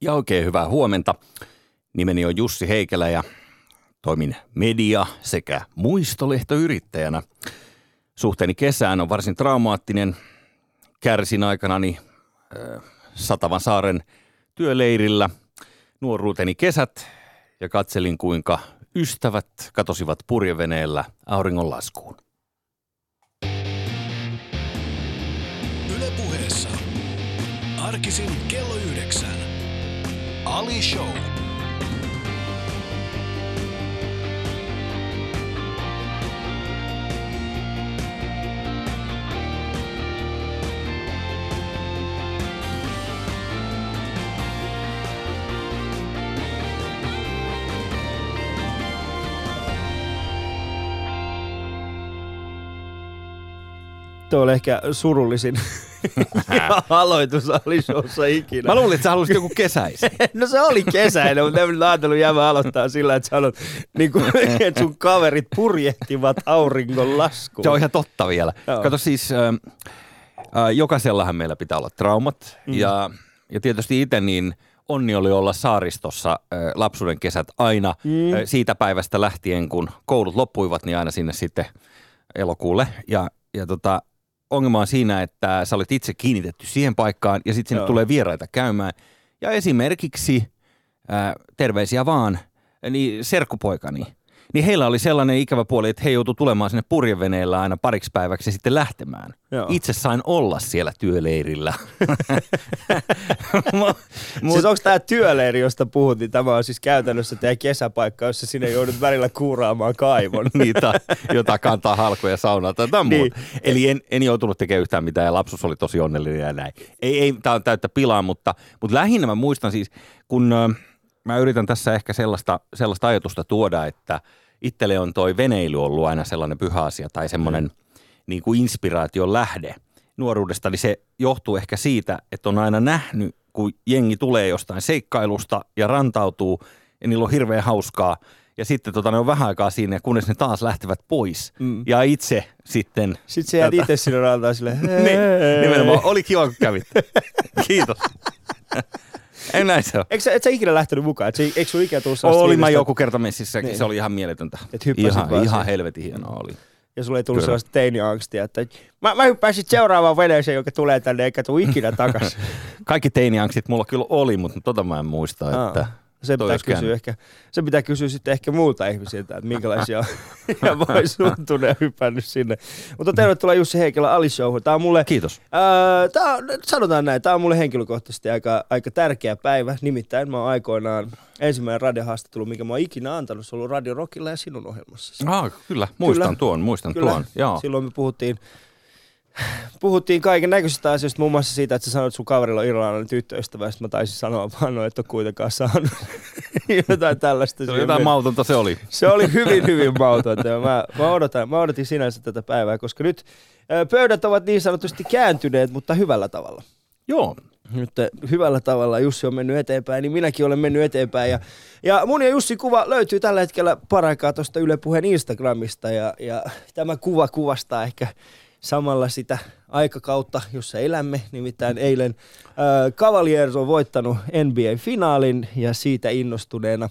Ja oikein hyvää huomenta. Nimeni on Jussi Heikelä ja toimin media- sekä muistolehtoyrittäjänä. Suhteeni kesään on varsin traumaattinen. Kärsin aikanani äh, Satavan saaren työleirillä nuoruuteni kesät ja katselin kuinka ystävät katosivat purjeveneellä auringonlaskuun. Ylepuheessa arkisin kello yhdeksän. Ali Show. Tuo oli ehkä surullisin aloitus Alishowssa ikinä. Mä luulin, että sä haluaisit joku kesäisen. No se oli kesäinen, mutta en ajatellut jäämään aloittaa sillä, että sanot, niin kuin, että sun kaverit purjehtivat auringon laskuun. Se on ihan totta vielä. Joo. Kato siis, äh, äh, jokaisellahan meillä pitää olla traumat. Mm. Ja, ja tietysti itse niin onni oli olla saaristossa äh, lapsuuden kesät aina mm. äh, siitä päivästä lähtien, kun koulut loppuivat, niin aina sinne sitten elokuulle. Ja, ja tota, ongelma on siinä, että sä olet itse kiinnitetty siihen paikkaan ja sitten sinne Joo. tulee vieraita käymään. Ja esimerkiksi, äh, terveisiä vaan, niin serkkupoikani, niin heillä oli sellainen ikävä puoli, että he joutuivat tulemaan sinne purjeveneellä aina pariksi päiväksi ja sitten lähtemään. Joo. Itse sain olla siellä työleirillä. Mu- Mut... Siis onko tämä työleiri, josta puhuttiin, tämä on siis käytännössä tämä kesäpaikka, jossa sinne joudut välillä kuuraamaan kaivon. niitä, jota kantaa halkoja saunaa tai jotain Niin. muuta. Eli en, en joutunut tekemään yhtään mitään ja lapsuus oli tosi onnellinen ja näin. Ei, ei tämä on täyttä pilaa, mutta, mutta lähinnä mä muistan siis, kun mä yritän tässä ehkä sellaista, sellaista ajatusta tuoda, että itselle on toi veneily ollut aina sellainen pyhä asia tai semmoinen mm. niin kuin inspiraation lähde nuoruudesta, niin se johtuu ehkä siitä, että on aina nähnyt, kun jengi tulee jostain seikkailusta ja rantautuu ja niillä on hirveän hauskaa. Ja sitten tota, ne on vähän aikaa siinä, kunnes ne taas lähtevät pois. Mm. Ja itse sitten... Sitten sä jäät itse sinne rantaan silleen, Niin, nimenomaan. Oli kiva, kun kävit. Kiitos. Ei näin se on. Eikö sä, et sä ikinä lähtenyt mukaan? Et sä, eikö sun ikinä tullut sellaista Oli mä joku kerta messissä, niin. Se oli ihan mieletöntä. Et hyppäsit ihan, ihan siihen. helvetin hienoa oli. Ja sulle ei tullut Kyllä. sellaista teiniangstia, että mä, mä hyppään seuraavaan veneeseen, joka tulee tänne, eikä tuu ikinä takaisin. Kaikki teinianksit mulla kyllä oli, mutta tota mä en muista, että se pitää, kysyä ehkä, se pitää kysyä sitten ehkä muulta ihmisiltä, että minkälaisia on. ja voi suntuneen hypännyt sinne. Mutta tervetuloa Jussi Heikelä Ali Showhun. Tää on mulle, Kiitos. ää, tää sanotaan näin, tää on mulle henkilökohtaisesti aika, aika tärkeä päivä. Nimittäin mä oon aikoinaan ensimmäinen radiohaastattelu, mikä mä oon ikinä antanut, se on ollut Radio Rockilla ja sinun ohjelmassa. Ah, kyllä, muistan Kyllä. tuon, muistan Kyllä. tuon. Joo. Silloin me puhuttiin, puhuttiin kaiken näköisistä asioista, muun muassa siitä, että sä sanoit, että sun kaverilla on irlannin tyttöystävä, mä taisin sanoa vaan, no, et ole kuitenkaan saanut jotain tällaista. Se oli jotain mautonta se oli. Se oli hyvin, hyvin mautonta. Mä, mä, odotan, mä odotin sinänsä tätä päivää, koska nyt pöydät ovat niin sanotusti kääntyneet, mutta hyvällä tavalla. Joo. Nyt hyvällä tavalla Jussi on mennyt eteenpäin, niin minäkin olen mennyt eteenpäin. Ja, ja mun ja Jussi kuva löytyy tällä hetkellä paraikaa tuosta Yle Puheen Instagramista. Ja, ja tämä kuva kuvastaa ehkä samalla sitä aikakautta, jossa elämme. Nimittäin eilen äh, Cavaliers on voittanut NBA-finaalin ja siitä innostuneena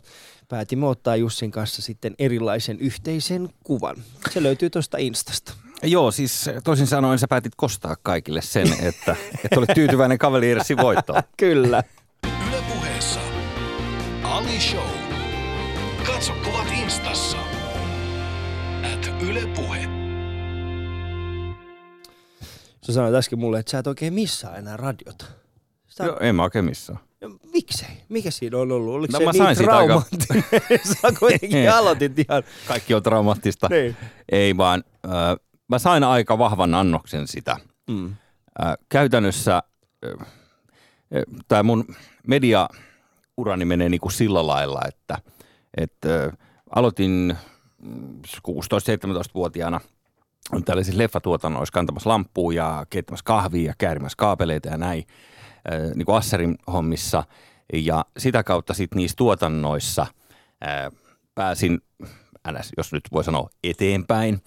päätimme ottaa Jussin kanssa sitten erilaisen yhteisen kuvan. Se löytyy tuosta Instasta. Joo, siis toisin sanoen sä päätit kostaa kaikille sen, että, että olet tyytyväinen Cavaliersin voittoon. Kyllä. Ylepuheessa Ali Show. Katso kuvat instassa. At Yle Puhe. Sä sanoit äsken mulle, että sä et oikein missaa enää radiota. Sä, Joo, en mä oikein missään. no, miksei? Mikä siinä on ollut? Oliko No se mä niin sain siitä aika- traumaattinen? Sä kuitenkin aloitit ihan... Kaikki on traumaattista. Niin. Ei vaan, äh, mä sain aika vahvan annoksen sitä. Mm. Äh, käytännössä äh, tämä mun mediaurani menee niin kuin sillä lailla, että, että äh, aloitin mm, 16-17-vuotiaana tällaisissa leffatuotannoissa kantamassa lamppua ja keittämässä kahvia ja käärimässä kaapeleita ja näin, äh, niin kuin Asserin hommissa. Ja sitä kautta sitten niissä tuotannoissa äh, pääsin, jos nyt voi sanoa, eteenpäin.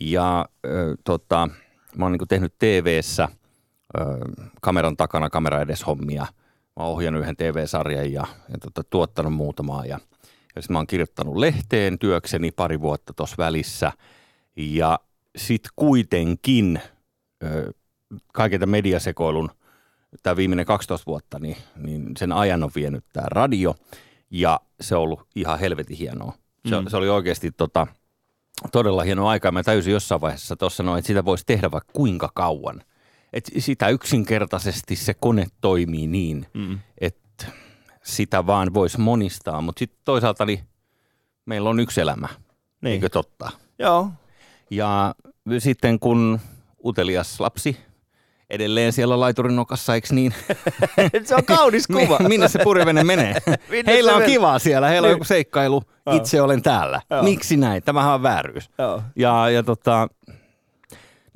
Ja äh, tota, mä oon niin tehnyt ö, kameran takana, kamera edes hommia Mä oon ohjannut yhden TV-sarjan ja, ja tota, tuottanut muutamaa. Ja, ja sitten mä oon kirjoittanut lehteen työkseni pari vuotta tuossa välissä. Ja sitten kuitenkin kaiken tämän mediasekoilun tämä viimeinen 12 vuotta, niin, niin sen ajan on vienyt tämä radio. Ja se on ollut ihan helvetin hienoa. Se, mm. se oli oikeasti tota, todella hieno aika. Mä täysin jossain vaiheessa tuossa sanoin, että sitä voisi tehdä vaikka kuinka kauan. Että sitä yksinkertaisesti se kone toimii niin, mm. että sitä vaan voisi monistaa. Mutta sitten toisaalta niin meillä on yksi elämä, niin. eikö totta? Joo. Ja sitten kun utelias lapsi edelleen siellä laiturin nokassa, eikö niin? se on kaunis kuva. minne se purjevene menee? heillä on kivaa siellä, heillä on joku seikkailu, itse olen täällä. Miksi näin? Tämähän on vääryys. Ja, ja tota,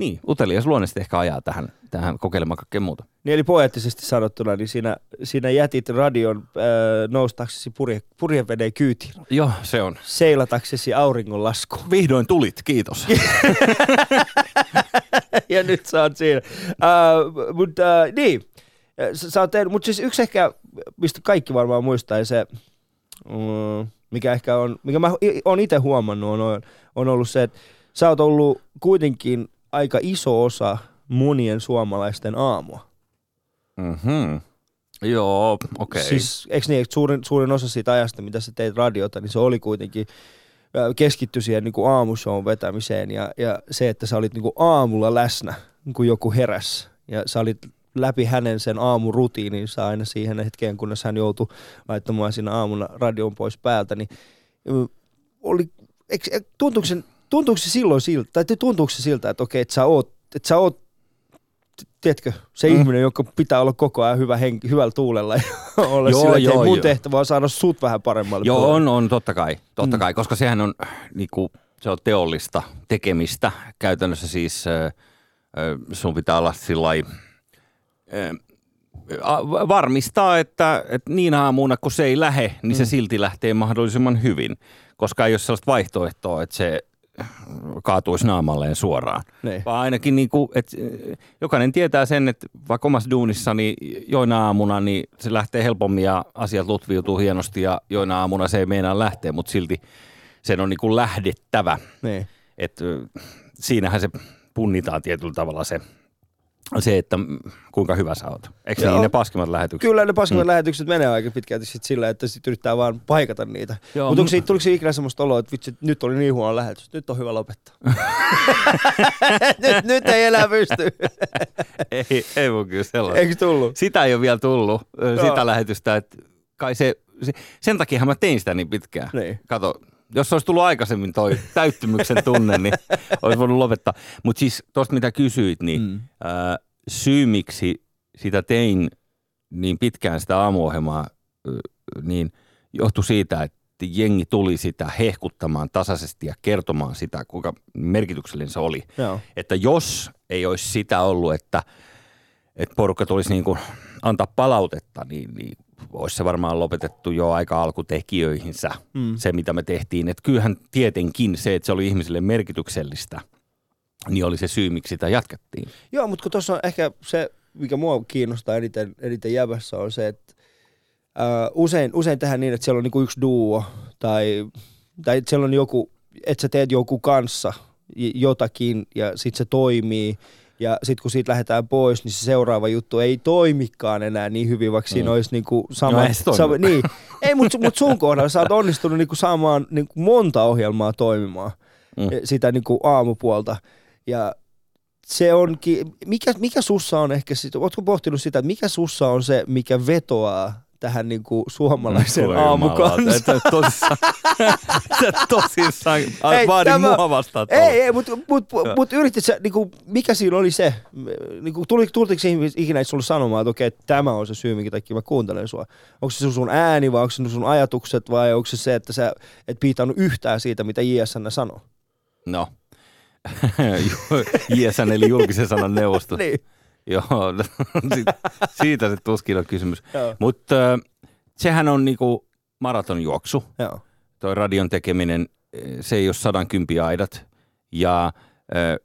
niin, utelias luonnollisesti ehkä ajaa tähän, tähän kokeilemaan kaikkea muuta. Niin eli poeettisesti sanottuna, niin siinä, siinä jätit radion äh, noustaksesi purje, purjeveneen kyytiin. Joo, se on. Seilataksesi auringonlaskuun. Vihdoin tulit, kiitos. ja nyt sä oot siinä. Uh, mutta uh, niin, sä oot tehnyt, mutta siis yksi ehkä, mistä kaikki varmaan muistaa, se, um, mikä ehkä on, mikä mä oon itse huomannut, on, on ollut se, että sä oot ollut kuitenkin aika iso osa monien suomalaisten aamua. Mhm. Joo, okei. Okay. Siis eikö niin, että suurin, suurin osa siitä ajasta, mitä sä teit radiota, niin se oli kuitenkin keskitty siihen niin kuin aamushown vetämiseen ja, ja se, että sä olit niin kuin aamulla läsnä, kun joku heräs ja sä olit läpi hänen sen aamurutiininsa aina siihen hetkeen, kunnes hän joutui laittamaan siinä aamuna radion pois päältä, niin oli, tuntuuko se, tuntuuko se silloin siltä, tai tuntuuko se siltä, että okei, että sä oot, että sä oot tiedätkö, se mm. ihminen, joka pitää olla koko ajan hyvä henki, hyvällä tuulella ja olla joo, sillä, joo, mun joo. tehtävä on saada sut vähän paremmalle Joo, puolelle. on, on, totta kai, totta mm. kai, koska sehän on, niinku, se on teollista tekemistä. Käytännössä siis äh, sun pitää olla sillä varmistaa, että, että niin aamuna kun se ei lähe, niin mm. se silti lähtee mahdollisimman hyvin. Koska ei ole sellaista vaihtoehtoa, että se kaatuisi naamalleen suoraan. Niin. Vaan ainakin niin kuin, että jokainen tietää sen, että vaikka omassa duunissa, niin joina aamuna niin se lähtee helpommin ja asiat lutviutuu hienosti ja joina aamuna se ei meinaa lähteä, mutta silti sen on niin kuin lähdettävä. Niin. Et, siinähän se punnitaan tietyllä tavalla se se, että kuinka hyvä sä oot. Eikö niin ne paskimmat lähetykset? Kyllä ne paskimmat mm. lähetykset menee aika pitkälti sit sillä, että sit yrittää vaan paikata niitä. Mutta onko tuliko siitä ikinä semmoista oloa, että vitsi, nyt oli niin huono lähetys, nyt on hyvä lopettaa. nyt, nyt ei enää pysty. ei, ei mun kyllä sellaista. Eikö tullut? Sitä ei ole vielä tullut, sitä Joo. lähetystä. Että kai se, se, sen takia mä tein sitä niin pitkään. Niin. Kato, jos olisi tullut aikaisemmin toi täyttymyksen tunne, niin olisi voinut lopettaa. Mutta siis tuosta mitä kysyit, niin mm. ää, syy miksi sitä tein niin pitkään sitä aamuohjelmaa, niin johtui siitä, että jengi tuli sitä hehkuttamaan tasaisesti ja kertomaan sitä, kuinka merkityksellinen se oli. Joo. Että jos ei olisi sitä ollut, että, että porukka tulisi niin kuin antaa palautetta, niin, niin olisi se varmaan lopetettu jo aika alkutekijöihinsä, mm. se mitä me tehtiin. Että kyllähän tietenkin se, että se oli ihmisille merkityksellistä, niin oli se syy, miksi sitä jatkettiin. Joo, mutta kun tuossa on ehkä se, mikä mua kiinnostaa eniten, eniten jävässä on se, että ää, usein, usein tehdään niin, että siellä on niinku yksi duo tai, tai siellä on joku, että sä teet joku kanssa jotakin ja sitten se toimii – ja sitten kun siitä lähdetään pois, niin se seuraava juttu ei toimikaan enää niin hyvin, vaikka mm. siinä olisi niinku sama... No, sama niin. ei, mutta mut sun kohdalla sä oot onnistunut niinku saamaan niinku monta ohjelmaa toimimaan mm. sitä niinku aamupuolta. Ja se onkin, mikä, mikä sussa on ehkä, sit, ootko pohtinut sitä, että mikä sussa on se, mikä vetoaa tähän niin kuin suomalaiseen aamukansaan. tosissaan, tosissaan ei, vaadin tämä, mua vastaan. Ei, ei mutta mut, mut, mut yritit sä, niin kuin, mikä siinä oli se? Niin kuin, tuli, tulitko ikinä sulle sanomaan, että okei, okay, tämä on se syy, minkä takia mä kuuntelen sua? Onko se sun ääni vai onko se sun ajatukset vai onko se se, että sä et piitannut yhtään siitä, mitä JSN sanoo? No, JSN eli julkisen sanan neuvosto. niin. Joo, siitä se tuskin on kysymys. Mutta sehän on niinku maratonjuoksu. Joo. Toi radion tekeminen, se ei ole sadan aidat. Ja äh,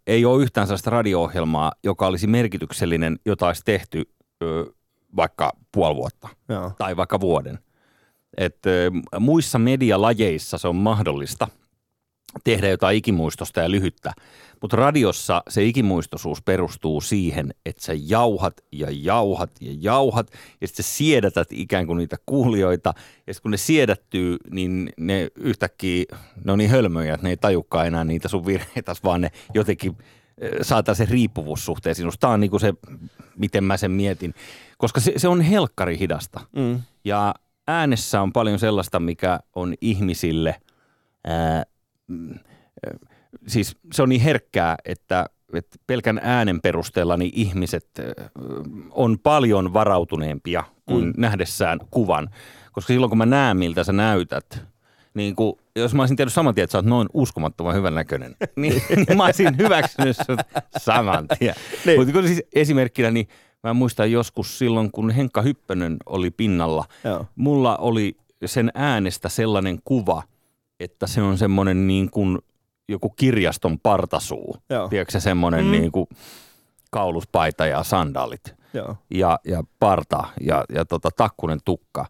ei ole yhtään sellaista radio-ohjelmaa, joka olisi merkityksellinen, jota olisi tehty äh, vaikka puoli vuotta Joo. tai vaikka vuoden. Et, ö, muissa medialajeissa se on mahdollista tehdä jotain ikimuistosta ja lyhyttä, mutta radiossa se ikimuistoisuus perustuu siihen, että sä jauhat ja jauhat ja jauhat ja sitten sä siedätät ikään kuin niitä kuulijoita ja sitten kun ne siedättyy, niin ne yhtäkkiä, ne on niin hölmöjä, että ne ei tajukaan enää niitä sun virheitä, vaan ne jotenkin saattaa se riippuvuussuhteen sinusta. Tämä on niin kuin se, miten mä sen mietin, koska se, se on helkkari hidasta. Mm. Ja äänessä on paljon sellaista, mikä on ihmisille, ää, mm, ää, siis se on niin herkkää, että, että pelkän äänen perusteella niin ihmiset ää, on paljon varautuneempia kuin mm. nähdessään kuvan. Koska silloin kun mä näen, miltä sä näytät, niin kuin, jos mä olisin tiennyt saman tien, että sä oot noin uskomattoman hyvän näköinen, niin, niin mä olisin hyväksynyt sut saman tien. Niin. Mutta siis esimerkkinä, niin mä muistan joskus silloin, kun Henkka Hyppönen oli pinnalla, Joo. mulla oli sen äänestä sellainen kuva, että se on semmoinen niin kuin joku kirjaston partasuu. Joo. Tiedätkö se semmoinen mm. niin kuin kauluspaita ja sandaalit Joo. ja, ja parta ja, ja tota, takkunen tukka.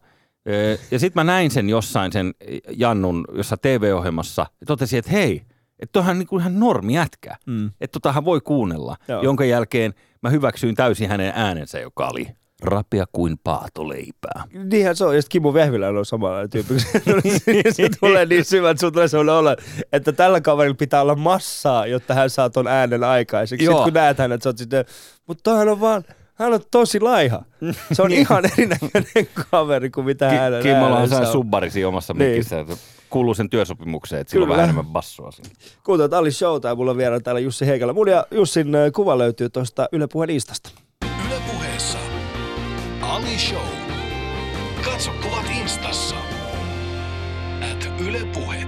Ja sitten mä näin sen jossain sen Jannun jossa TV-ohjelmassa ja totesin, että hei, että toihan niin kuin ihan normi jätkä. Mm. Että totahan voi kuunnella. Joo. Jonka jälkeen mä hyväksyin täysin hänen äänensä, joka oli rapia kuin paatoleipää. Niinhän se on, ja sitten Kimmo Vehviläinen on samanlainen tyyppi. se tulee niin syvä, että sun tulee sellainen olla, että tällä kaverilla pitää olla massaa, jotta hän saa ton äänen aikaiseksi. Joo. Sitten kun näet hänet, sä oot sitten, mutta toihan on vaan, hän on tosi laiha. Se on ihan erinäköinen kaveri kuin mitä hänen Ki- Kimmolla on sellainen on. subbarisi omassa Niin. mikissä, että kuuluu sen työsopimukseen, että sillä on vähän enemmän bassoa siinä. Kuuntelut Ali Showta ja mulla on vielä täällä Jussi Heikällä. Mun ja Jussin äh, kuva löytyy tuosta Yle Puheen Instasta. Ali Show. Katso kuvat instassa. At Yle Puhe.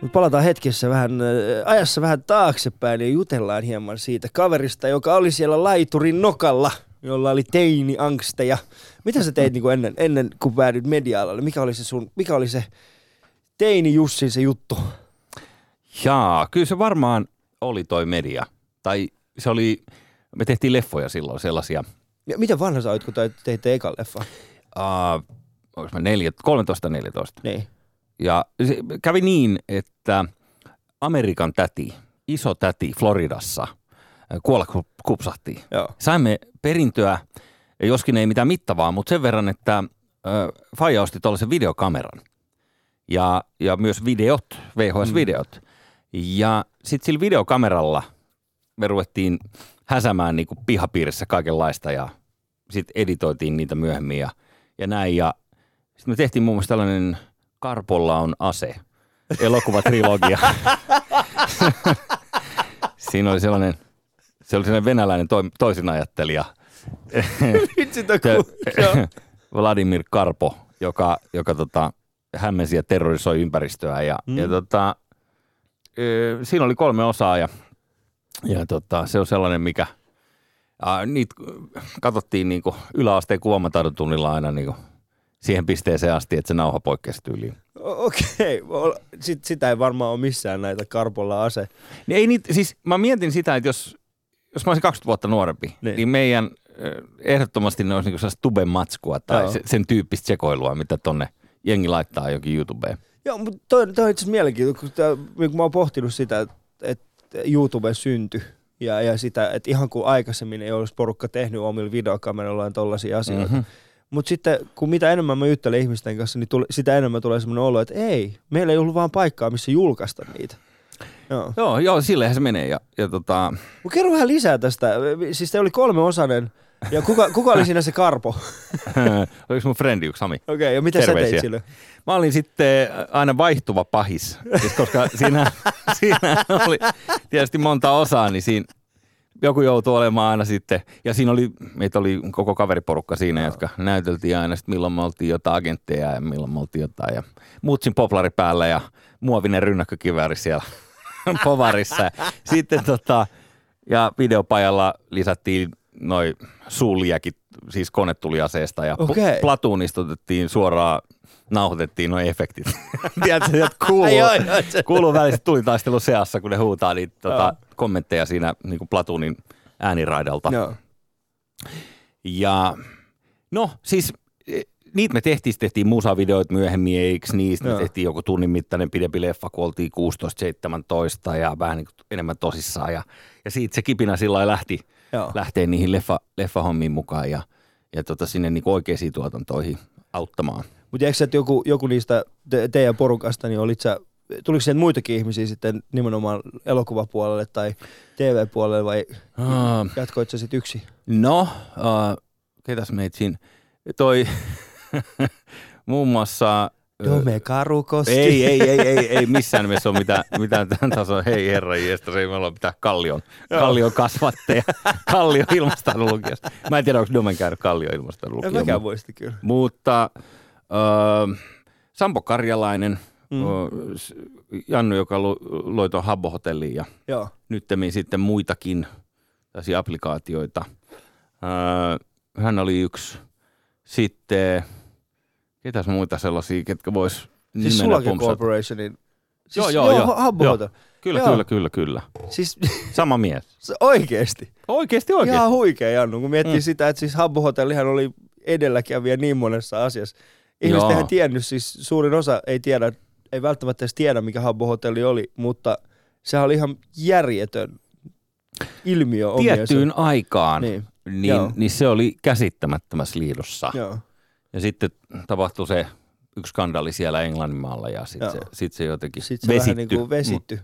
Mut palataan hetkessä vähän, äh, ajassa vähän taaksepäin ja jutellaan hieman siitä kaverista, joka oli siellä laiturin nokalla, jolla oli teini-angsteja. Mitä sä teit niin ennen, ennen kuin päädyit media-alalle? Mikä oli se sun, mikä oli se teini Jussin se juttu? Jaa, kyllä se varmaan oli toi media. Tai se oli, me tehtiin leffoja silloin sellaisia, Ja miten vanha sä olit, kun te- teitte ekan leffa? uh, onko mä neljä, 13-14. Niin. Ja se kävi niin, että Amerikan täti, iso täti Floridassa, äh, kuolla ku- kupsahti. Joo. Saimme perintöä, joskin ei mitään mittavaa, mutta sen verran, että äh, Faija osti tuollaisen videokameran. Ja, ja myös videot, VHS-videot. Ja sitten sillä videokameralla me ruvettiin häsämään niin pihapiirissä kaikenlaista ja sitten editoitiin niitä myöhemmin ja, ja näin. Ja sitten me tehtiin muun muassa tällainen Karpolla on ase, elokuvatrilogia. Siinä oli sellainen, se oli sellainen venäläinen to, toisinajattelija, Vitsi, joo. Vladimir Karpo, joka, joka tota, hämmensi ja terrorisoi ympäristöä. Ja, mm. ja tota, siinä oli kolme osaa ja, ja tota, se on sellainen, mikä ää, niitä katsottiin niinku yläasteen kuvamataidon tunnilla aina niinku siihen pisteeseen asti, että se nauha poikkesi tyyliin. Okei, okay. Sit, sitä ei varmaan ole missään näitä Karpolla ase. Niin ei niitä, siis mä mietin sitä, että jos, jos mä olisin 20 vuotta nuorempi, Niin. niin, niin meidän ehdottomasti ne olisi niinku sellaista tuben matskua tai Joo. se, sen tyyppistä sekoilua, mitä tonne jengi laittaa jokin YouTubeen. Joo, mutta toi, toi on itse asiassa mielenkiintoista, kun, tää, kun mä oon pohtinut sitä, että YouTube syntyi ja, ja sitä, että ihan kuin aikaisemmin ei olisi porukka tehnyt omilla videokamerallaan tollaisia asioita. Mhm. Mm-hmm. Mutta sitten kun mitä enemmän mä juttelen ihmisten kanssa, niin tuli, sitä enemmän tulee semmoinen olo, että ei, meillä ei ollut vaan paikkaa, missä julkaista niitä. Joo. Joo, joo, silleenhän se menee. Ja, ja tota, Mut kerro vähän lisää tästä. Siis te oli kolme osainen. Ja kuka, kuka oli siinä se Karpo? oliko mun frendi yksi Sami? Okei, okay, ja mitä sä Terveisiä. teit sille? Mä olin sitten aina vaihtuva pahis, siis koska siinä, siinä oli tietysti monta osaa, niin siinä joku joutui olemaan aina sitten. Ja siinä oli, meitä oli koko kaveriporukka siinä, jotka näyteltiin aina, sit milloin me oltiin jotain agentteja ja milloin me oltiin jotain. Ja muutsin poplari päällä ja muovinen rynnäkkökivääri siellä povarissa. Ja Sitten tota, ja videopajalla lisättiin noin suuliäkit, siis kone tuli aseesta ja okay. platuunista otettiin suoraan, nauhoitettiin nuo efektit. Tiedätkö, että kuuluu, joo, joo, kuuluu välissä tulitaistelun seassa, kun ne huutaa niitä tota, kommentteja siinä niin kuin platuunin ääniraidalta. Joo. Ja no siis e, niitä me tehtiin, sitten tehtiin musavideoita myöhemmin, eikö niistä? Me tehtiin joku tunnin mittainen pidempi leffa, kun oltiin 16-17 ja vähän niin enemmän tosissaan. Ja, ja siitä se kipinä sillä lähti, Joo. lähtee niihin leffa, leffahommiin mukaan ja, ja tota, sinne niin oikeisiin tuotantoihin auttamaan. Mutta eikö sä, että joku, joku niistä te, teidän porukasta, niin olit sä, tuliko sieltä muitakin ihmisiä sitten nimenomaan elokuvapuolelle tai TV-puolelle vai Ah, jatkoit sä sitten yksi? No, uh, ketäs meitä siinä? Toi muun muassa... Dome Karukoski. ei, ei, ei, ei, ei missään nimessä ole mitään, mitään tämän tason, hei herra jestä, se ei meillä ole mitään kallion, kallion kasvatteja, kallion ilmastoinulukijasta. Mä en tiedä, onko Domen käynyt kallion En ilmastoinulukija. mäkään muista kyllä. Mutta äh, Sampo Karjalainen, Mm. mm. Jannu, joka lo- loi tuon Habbo-hotellin ja Joo. nyttemmin sitten muitakin tällaisia applikaatioita. Öö, hän oli yksi. Sitten, ketäs muita sellaisia, ketkä vois Siis nimenä Sulake pompsata? Corporationin. Siis, Joo, joo, joo. Habbo Joo. Kyllä, Joo. kyllä, kyllä, kyllä. Siis Sama mies. oikeesti. Oikeesti, oikeesti. Ihan huikea Jannu, kun miettii Mm. sitä, että siis Habbo Hotellihan oli edelläkävijä niin monessa asiassa. Ihmiset eihän tiennyt, siis suurin osa ei tiedä, ei välttämättä edes tiedä, mikä Habbo Hotelli oli, mutta sehän oli ihan järjetön ilmiö. Tiettyyn aikaan, Niin, niin, Joo. niin se oli käsittämättömässä liidossa. joo. Ja sitten tapahtui se yksi skandaali siellä Englanninmaalla ja sitten se, sit se jotenkin Sitten se vesittyi. vähän niin kuin vesitty,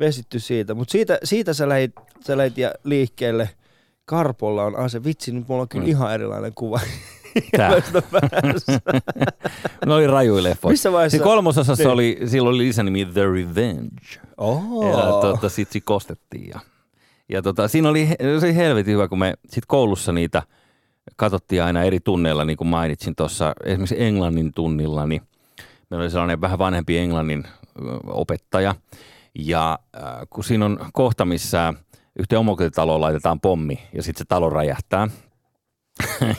vesitty siitä. Mutta siitä, siitä sä lähit, sä lähit ja liikkeelle. Karpolla on ase. Vitsi, nyt mulla on kyllä Mm. mm. ihan erilainen kuva. Ne oli rajuja leffoja. Missä vaiheessa? Siinä kolmososassa Niin. oli, silloin oli lisänimi The Revenge. Oh. Ja tota, sit se kostettiin. Ja, ja tota, siinä oli, se oli helvetin hyvä, kun me sit koulussa niitä katsottiin aina eri tunneilla, niin kuin mainitsin tuossa esimerkiksi englannin tunnilla, niin meillä oli sellainen vähän vanhempi englannin opettaja. Ja äh, kun siinä on kohta, missä yhteen omakotitaloon laitetaan pommi ja sitten se talo räjähtää.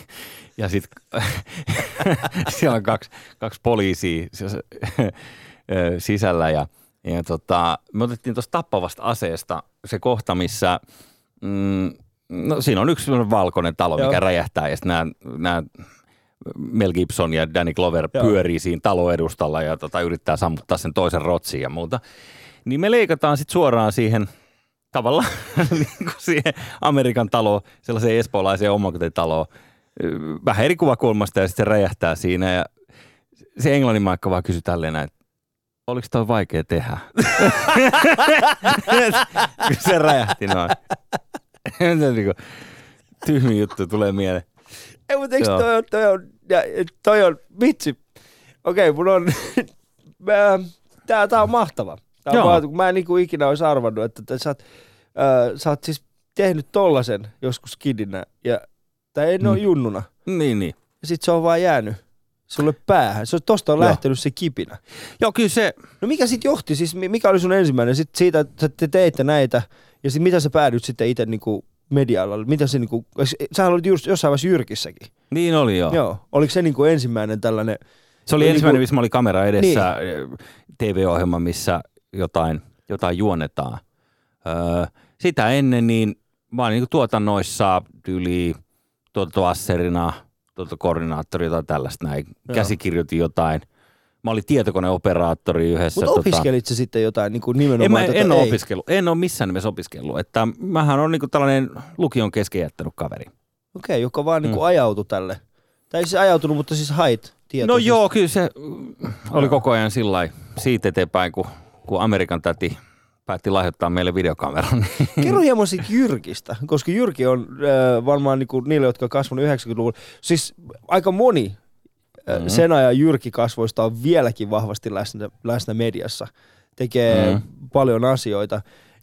ja sitten siellä on kaksi, kaksi poliisia sisällä ja, ja tota, me otettiin tuosta tappavasta aseesta se kohta, missä mm, no, siinä on yksi valkoinen talo, Joo. mikä räjähtää ja sitten nämä, nämä Mel Gibson ja Danny Glover Joo. pyörii siinä taloedustalla ja tota, yrittää sammuttaa sen toisen rotsiin ja muuta. Niin me leikataan sitten suoraan siihen tavallaan niin siihen Amerikan taloon, sellaiseen espoolaiseen omakotitaloon, vähän eri kuvakulmasta ja sitten se räjähtää siinä ja se englannin maikka vaan kysyi tälleen näin, oliko toi vaikea tehdä? Se räjähti noin. Niin kuin Tyhmin juttu tulee mieleen. Ei, mutta eikö toi on, toi on, ja, toi on, vitsi. Okei, mun on, tää, tää on mahtava. Tää on Joo. mahtava, kun mä en niinku ikinä olisi arvannut, että, että sä, oot, äh, sä oot siis tehnyt tollasen joskus kidinä, ja, tai en mm. ole junnuna, Niin, niin. ja sit se on vaan jäänyt sulle päähän. Se, tosta on Joo. lähtenyt se kipinä. Joo, kyllä se, No mikä sit johti, siis mi- mikä oli sun ensimmäinen, sit siitä, että te teitte näitä, ja sit mitä sä päädyit sitten itse niinku media-alalle, mitä se niinku, sähän olit just jossain vaiheessa Jyrkissäkin. niin oli joo. Joo. Oliko se niinku ensimmäinen tällainen, Se oli Niin ensimmäinen, kuin- missä mä olin kamera edessä niin. TV-ohjelma, missä jotain, jotain juonetaan. Öö, sitä ennen niin mä olin niin tuotannoissa tyyli tuotantoasserina, tuotantokoordinaattori, jotain tällaista näin. Joo. Käsikirjoitin jotain. Mä olin tietokoneoperaattori yhdessä. mutta opiskelit sä sitten jotain niinku nimenomaan? en, mä, tätä- en ole opiskellut, en ole missään nimessä opiskellut. Että mähän on niin tällainen lukion kesken jättänyt kaveri. Okei, joka vaan niinku Mm. ajautui tälle. Tai se ajautunut, mutta siis hait tietoa. No joo, kyllä se mm, oli koko ajan sillä siitä eteenpäin, kun, kun Amerikan täti päätti lahjoittaa meille videokameran. Niin Kerro hieman siitä Jyrkistä, koska Jyrki on äh, varmaan niinku niille, jotka on kasvanut 90-luvulla. Siis aika moni Mhm. sen ajan Jyrki-kasvoista on vieläkin vahvasti läsnä, läsnä mediassa. Tekee Mhm. paljon asioita.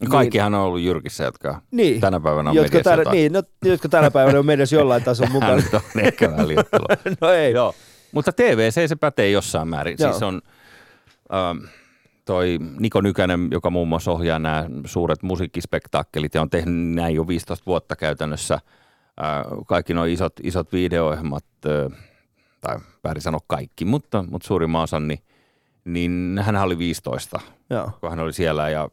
Kaikkihan on ollut Jyrkissä, jotka niin, tänä päivänä on jotka, mediassa tänä, jotain. niin, no, jotka tänä päivänä on mediassa jollain tasolla mukana. Nyt on ehkä no ei. Joo. Mutta TVC se pätee jossain määrin. Joo. Siis on ähm, toi Niko Nykänen, joka muun muassa ohjaa nämä suuret musiikkispektaakkelit ja on tehnyt näin jo 15 vuotta käytännössä. Äh, kaikki nuo isot, isot video-ohjelmat, äh, tai väärin sanoa kaikki, mutta, mutta suurimman osan, niin, niin hän oli 15, Joo. kun hän oli siellä ja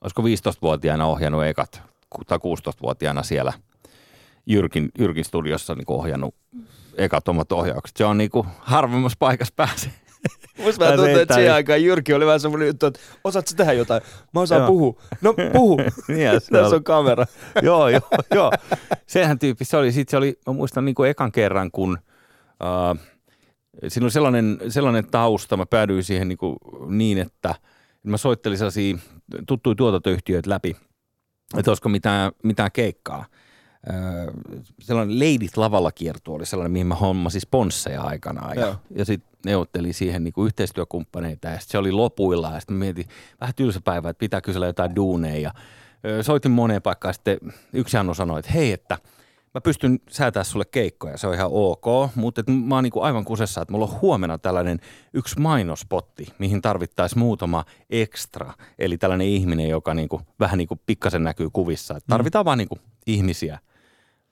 olisiko 15-vuotiaana ohjannut ekat, tai 16-vuotiaana siellä Jyrkin, Jyrkin studiossa niin ohjannut ekat omat ohjaukset. Se on niin kuin harvemmassa paikassa pääsee. Musta vähän tuntuu, että siihen aikaan Jyrki oli vähän semmoinen juttu, että osaatko tehdä jotain? Mä osaan puhua. No puhu. Niin, ja se Tässä on kamera. joo, joo, joo. Sehän tyyppi, se oli, sit se oli, mä muistan niin kuin ekan kerran, kun äh, siinä oli sellainen, sellainen tausta, mä päädyin siihen niin, kuin niin että mä soittelin sellaisia tuttuja tuotantoyhtiöitä läpi, että olisiko mitään, mitään keikkaa. Äh, sellainen Leidit lavalla kiertue oli sellainen, mihin mä hommasin sponsseja aikanaan. Ja, Joo. ja sitten neuvottelin siihen niin kuin yhteistyökumppaneita ja sit se oli lopuilla ja sitten mietin vähän tylsä päivä, että pitää kysellä jotain duuneja. Ja, ö, soitin moneen paikkaan sitten yksi Jannu sanoi, että hei, että mä pystyn säätää sulle keikkoja, se on ihan ok, mutta mä oon niinku aivan kusessa, että mulla on huomenna tällainen yksi mainospotti, mihin tarvittaisiin muutama ekstra, eli tällainen ihminen, joka niinku, vähän niin kuin pikkasen näkyy kuvissa, että tarvitaan vaan niinku ihmisiä.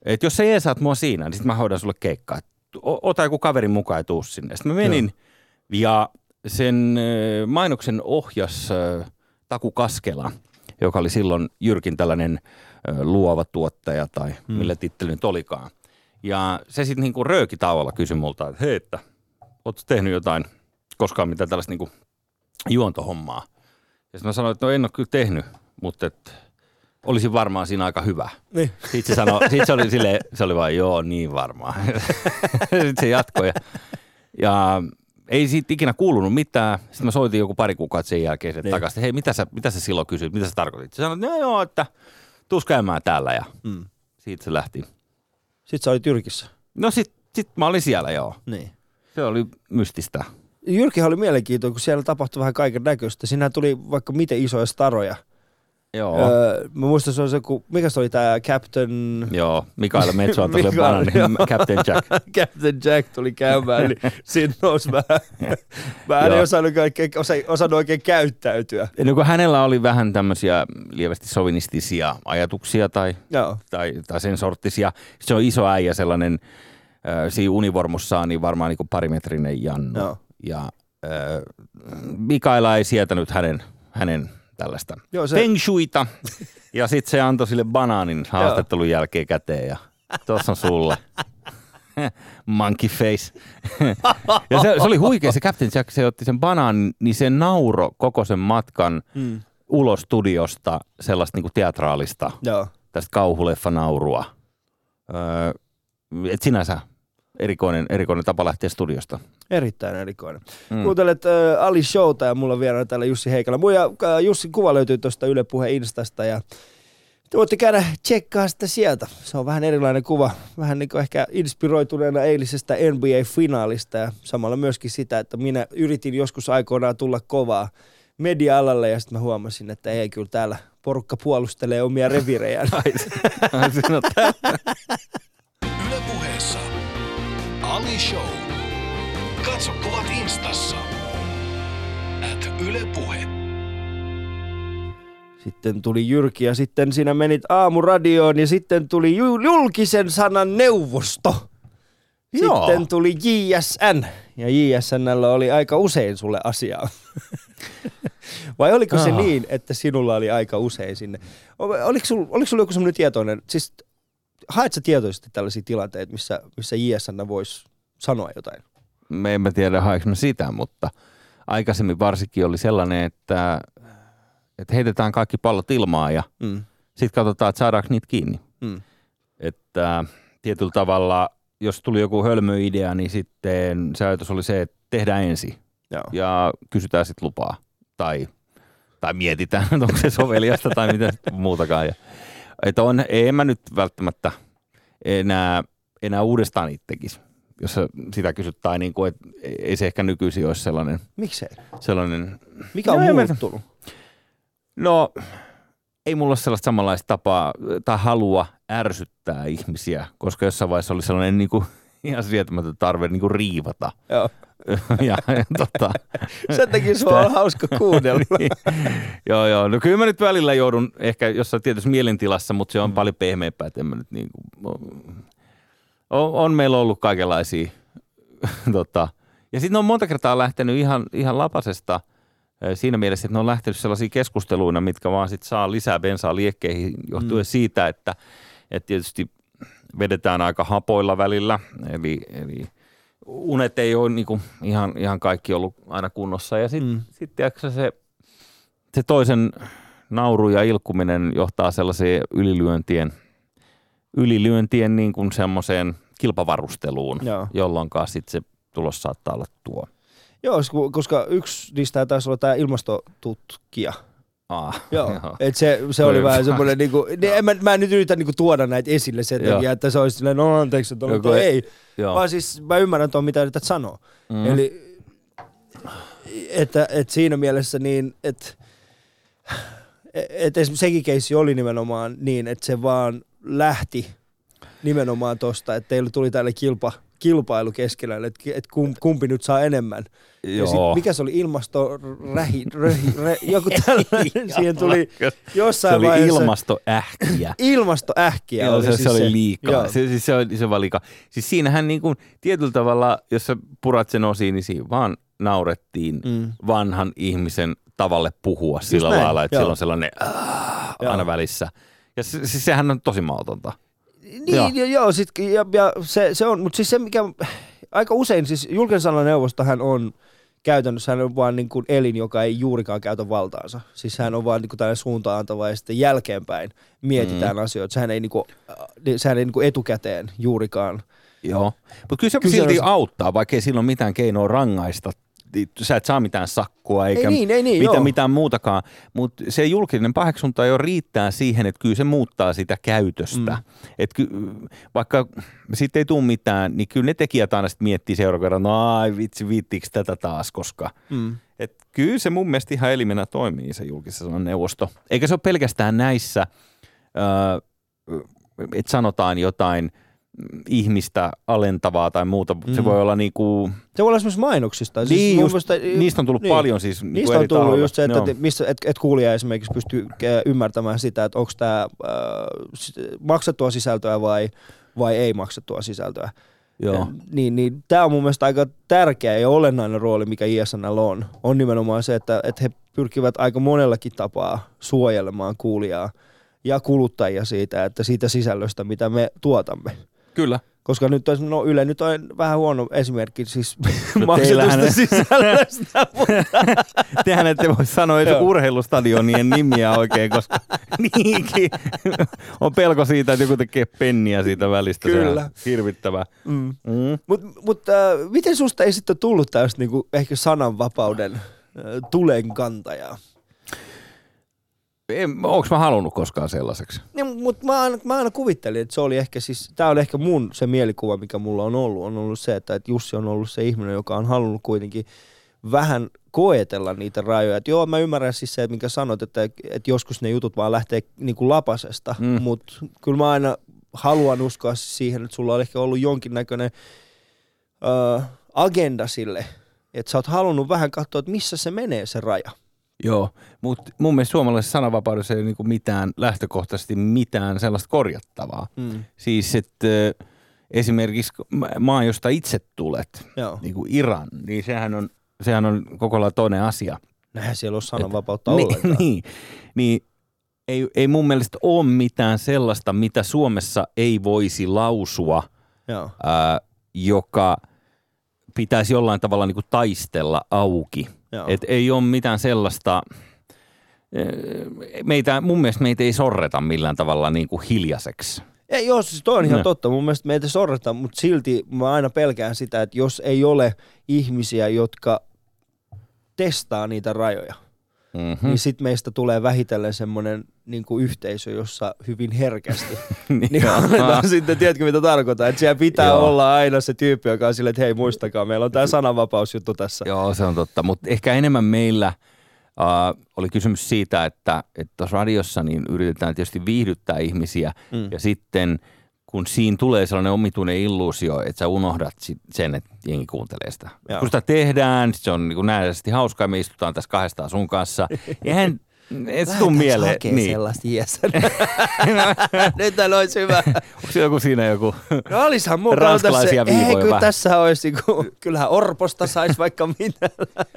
Et jos sä jeesaat mua siinä, niin sitten mä hoidan sulle keikkaa. Ota joku kaverin mukaan ja tuu sinne. Sitten mä menin ja sen mainoksen ohjas Taku Kaskela, joka oli silloin Jyrkin tällainen luova tuottaja tai hmm. millä titteli nyt olikaan. Ja se sitten niinku röökitauolla kysyi multa, että hei, että ootko tehnyt jotain koskaan mitään tällaista niinku juontohommaa? Ja sitten mä sanoin, että no en ole kyllä tehnyt, mutta et olisin varmaan siinä aika hyvä. Niin. Sitten se, sanoi, sit se oli silleen, se oli vaan joo, niin varmaan. Sitten se jatkoi ja, ja ei siitä ikinä kuulunut mitään. Sitten mä soitin joku pari kuukautta sen jälkeen sen Niin. takaisin, hei, mitä sä, mitä sä silloin kysyit, mitä sä tarkoitit? Se sanoi, että no joo, että tuus käymään täällä ja Mm. siitä se lähti. Sitten sä olit Jyrkissä. No sit, sit mä olin siellä joo. Niin. Se oli mystistä. Jyrkihän oli mielenkiintoinen, kun siellä tapahtui vähän kaiken näköistä. Siinä tuli vaikka miten isoja staroja. Joo. Öö, mä muistan se on se, kun, mikä se oli tämä Captain... Joo, Mikael Metsoa tuli Mikael, banani, joo. Captain Jack. Captain Jack tuli käymään, niin siinä nousi vähän. Mä en osannut, oikein, osa, osannut oikein käyttäytyä. No kun hänellä oli vähän tämmöisiä lievästi sovinistisia ajatuksia tai Joo. tai, tai sen sorttisia. Se on iso äijä sellainen, äh, siinä univormussaan niin varmaan niin parimetrinen Jannu. Joo. Ja äh, Mikaela ei sietänyt hänen, hänen tällaista Joo, se- feng shuita. ja sitten se antoi sille banaanin haastattelun jälkeen käteen ja tuossa on sulle. Monkey face. ja se, se, oli huikea, se Captain Jack, se otti sen banaanin, niin se nauro koko sen matkan Mm. ulos studiosta sellaista niinku teatraalista Joo. tästä kauhuleffanaurua. Öö, et sinänsä erikoinen, erikoinen tapa lähteä studiosta. Erittäin erikoinen. Mm. Kuuntelet äh, Ali Showta ja mulla on vieraana täällä Jussi Heikkala. Mun ja äh, Jussin kuva löytyy tuosta Yle Puheen Instasta ja te voitte käydä tsekkaa sitä sieltä. Se on vähän erilainen kuva. Vähän niin kuin ehkä inspiroituneena eilisestä NBA-finaalista ja samalla myöskin sitä, että minä yritin joskus aikoinaan tulla kovaa media-alalle ja sitten mä huomasin, että ei kyllä täällä porukka puolustelee omia revirejään. Ai, siinä Ali Show. Katso kuvat instassa. At Yle Puhe. Sitten tuli Jyrki ja sitten sinä menit aamuradioon ja sitten tuli ju- julkisen sanan neuvosto. Joo. Sitten tuli JSN ja JSNllä oli aika usein sulle asiaa. Vai oliko se Ah. niin, että sinulla oli aika usein sinne? Oliko sulla oliko sul joku semmoinen tietoinen, siis haet sä tietoisesti tällaisia tilanteita, missä, missä JSN voisi sanoa jotain? Me emme tiedä haeks me sitä, mutta aikaisemmin varsinkin oli sellainen, että, että heitetään kaikki pallot ilmaan ja Mm. sitten katsotaan, että saadaanko niitä kiinni. Mm. Että tietyllä tavalla, jos tuli joku hölmöidea, niin sitten se ajatus oli se, että tehdään ensin. Joo. ja kysytään sitten lupaa. Tai, tai mietitään, onko se soveliasta tai mitä muutakaan. Ja, että on, en mä nyt välttämättä enää, enää uudestaan niitä tekisi, jos sitä kysyt. Tai niin kuin, että ei se ehkä nykyisin olisi sellainen, Miksei? sellainen Mikä on No, muuttunut? no ei mulla ole sellaista samanlaista tapaa tai halua ärsyttää ihmisiä, koska jossain vaiheessa oli sellainen niin kuin, ihan sietämätön tarve niin kuin riivata. Joo. ja, ja tota, Sen takia sua on hauska kuunnella. Niin. joo, joo. No kyllä mä nyt välillä joudun ehkä jossain tietyssä mielentilassa, mutta se on paljon pehmeämpää, että mä nyt niin kuin, on, on meillä ollut kaikenlaisia. tota. Ja sitten on monta kertaa lähtenyt ihan, ihan lapasesta siinä mielessä, että ne on lähtenyt sellaisia keskusteluina, mitkä vaan sit saa lisää bensaa liekkeihin johtuen mm. siitä, että, että tietysti vedetään aika hapoilla välillä, eli, eli unet ei ole niinku ihan, ihan kaikki ollut aina kunnossa. Ja sitten Mm. sit, se, se toisen nauru ja ilkkuminen johtaa sellaiseen ylilyöntien, ylilyöntien niin kuin semmoiseen kilpavarusteluun, Joo. jolloin sitten se tulos saattaa olla tuo. Joo, s- koska yksi niistä taisi olla tämä ilmastotutkija. Ah, Joo, et se, se oli vähän semmoinen, niinku, niin en mä, mä en nyt yritä niinku tuoda näitä esille sen Joo. takia, että se olisi silleen, no anteeksi, että mutta ei-. Joo. Vaan siis mä ymmärrän tuon, mitä yrität sanoa. Mm. Eli että, että siinä mielessä niin, että että esimerkiksi sekin keissi oli nimenomaan niin, että se vaan lähti nimenomaan tosta, että teillä tuli tälle kilpa, kilpailu keskenään, että, kum- kumpi nyt saa enemmän. Ja sit, Joo. mikä se oli ilmasto, rähi, röhi, rö, joku tällainen, siihen tuli Se jossain oli vaiheessa ilmastoähkiä. ilmastoähkiä. Joo, oli se, siis se oli liikaa. Joo. Se, siis se, oli, se oli liikaa. Siis siinähän niin kuin, tietyllä tavalla, jos sä purat sen osiin, niin siinä vaan naurettiin Mm. vanhan ihmisen tavalle puhua sillä näin, lailla, että joo. sillä on sellainen "Aah", Joo. aina välissä. Ja se, siis sehän on tosi mautonta. Niin, Joo. joo, joo sit, ja, ja se, se on, mutta siis se mikä, aika usein siis julkisen sanan neuvostohan on käytännössä hän on vaan niin kuin elin, joka ei juurikaan käytä valtaansa. Siis hän on vaan niin kuin tällainen suuntaan antava ja sitten jälkeenpäin mietitään mm. asioita. Sehän ei, niin kuin, sehän ei niin kuin etukäteen juurikaan. Joo. Mutta kyllä se Kyllä se silti on- auttaa, vaikka ei sillä ole mitään keinoa rangaista. Sä et saa mitään sakkoa eikä ei niin, ei niin, mitä, joo. mitään muutakaan, mutta se julkinen paheksunta jo riittää siihen, että kyllä se muuttaa sitä käytöstä. Mm. Et ky, vaikka sitten ei tule mitään, niin kyllä ne tekijät aina sit miettii seuraavan kerran, no ai vitsi, viittiinkö tätä taas, koska Mm. et kyllä se mun mielestä ihan elimenä toimii se julkisen neuvosto. Eikä se ole pelkästään näissä, että sanotaan jotain ihmistä alentavaa tai muuta. Mm. Se voi olla niinku, Se voi olla esimerkiksi mainoksista. niin, siis mun just, mielestä- niistä on tullut niin. paljon siis. niinku Niistä on tullut tahoilta. just se, että Joo. et, missä, et, et kuulija esimerkiksi pystyy äh, ymmärtämään sitä, että onko tämä äh, maksettua sisältöä vai, vai ei maksettua sisältöä. Joo. Niin, niin tämä on mun mielestä aika tärkeä ja olennainen rooli, mikä ISNL on. On nimenomaan se, että, että he pyrkivät aika monellakin tapaa suojelemaan kuulijaa ja kuluttajia siitä, että siitä sisällöstä, mitä me tuotamme. Kyllä. Koska nyt on, no Yle nyt on vähän huono esimerkki siis No maksetusta sisällöstä, mutta Tehän ette voi sanoa edes urheilustadionien nimiä oikein, koska niinkin on pelko siitä, että joku tekee penniä siitä välistä. Se on Kyllä. hirvittävää. mm. Mm. Mut, mutta äh, miten susta ei sitten tullut tästä niinku ehkä sananvapauden äh, tulen kantajaa? En, onks mä halunnut koskaan sellaiseksi? Niin, mutta mä aina, mä aina kuvittelin, että se oli ehkä siis, tää oli ehkä mun se mielikuva, mikä mulla on ollut, on ollut se, että, että Jussi on ollut se ihminen, joka on halunnut kuitenkin vähän koetella niitä rajoja. Et joo, mä ymmärrän siis se, minkä sanot, että, että joskus ne jutut vaan lähtee niin kuin lapasesta, Mm. mutta kyllä mä aina haluan uskoa siihen, että sulla on ehkä ollut jonkinnäköinen ö, agenda sille, että sä oot halunnut vähän katsoa, että missä se menee se raja. Joo, mutta mun mielestä suomalaisessa sananvapaudessa ei ole niinku mitään, lähtökohtaisesti mitään sellaista korjattavaa. Mm. Siis, että esimerkiksi ma- maa, josta itse tulet, Joo, niin kuin Iran, niin sehän on, sehän on koko lailla toinen asia. näinhän siellä on sananvapautta Niin, ollenkaan. niin, niin ei, ei mun mielestä ole mitään sellaista, mitä Suomessa ei voisi lausua, Joo. ää, joka pitäisi jollain tavalla niin kuin taistella auki. Joo. Et ei ole mitään sellaista, eh, meitä, mun mielestä meitä ei sorreta millään tavalla niin kuin hiljaiseksi. Ei, joo, siis toi on ihan No. totta. Mun mielestä meitä sorretaan, mutta silti mä aina pelkään sitä, että jos ei ole ihmisiä, jotka testaa niitä rajoja, Mm-hmm. hmm. niin sit meistä tulee vähitellen semmoinen niin kuin yhteisö, jossa hyvin herkästi niin aletaan sitten, tiedätkö mitä tarkoitan, että siellä pitää Joo. olla aina se tyyppi, joka on silleen, että hei muistakaa, meillä on tämä sananvapausjuttu tässä. Joo, se on totta, mutta ehkä enemmän meillä uh, oli kysymys siitä, että että tuossa radiossa niin yritetään tietysti viihdyttää ihmisiä Mm. ja sitten kun siinä tulee sellainen omituinen illuusio, että sä unohdat sen, että jengi kuuntelee sitä. Joo. Kun sitä tehdään, sit se on niin näisesti hauskaa ja me istutaan tässä kahdestaan sun kanssa. Eihän, et tuu mieleen. Niin. sellaista yes. Nyt olisi hyvä. Onko siellä joku siinä joku? No olisihan mun Ranskalaisia tässä, ei, viivoja kyllä vähän. tässä olisi, kun, kyllähän Orposta saisi vaikka mitä.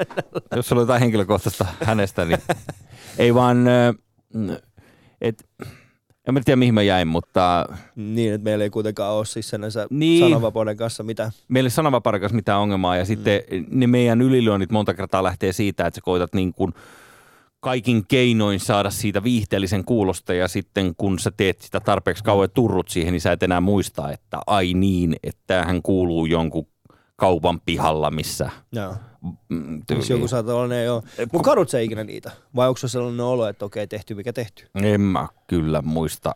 jos sulla on jotain henkilökohtaista hänestä, niin ei vaan, ö, mä en tiedä mihin mä jäin, mutta Niin, että meillä ei kuitenkaan ole siis sinänsä Niin. sananvapauden kanssa mitään. meillä ei sananvapauden kanssa mitään ongelmaa ja sitten ne meidän ylilyönnit monta kertaa lähtee siitä, että sä koitat niin kuin kaikin keinoin saada siitä viihteellisen kuulosta ja sitten kun sä teet sitä tarpeeksi kauan turrut siihen, niin sä et enää muista, että ai niin, että tämähän kuuluu jonkun kaupan pihalla, missä Joo. mm, Miksi joku saattaa olla, ne ole. Mutta kadut sä ikinä niitä? Vai onko se sellainen olo, että okei, tehty mikä tehty? En mä kyllä muista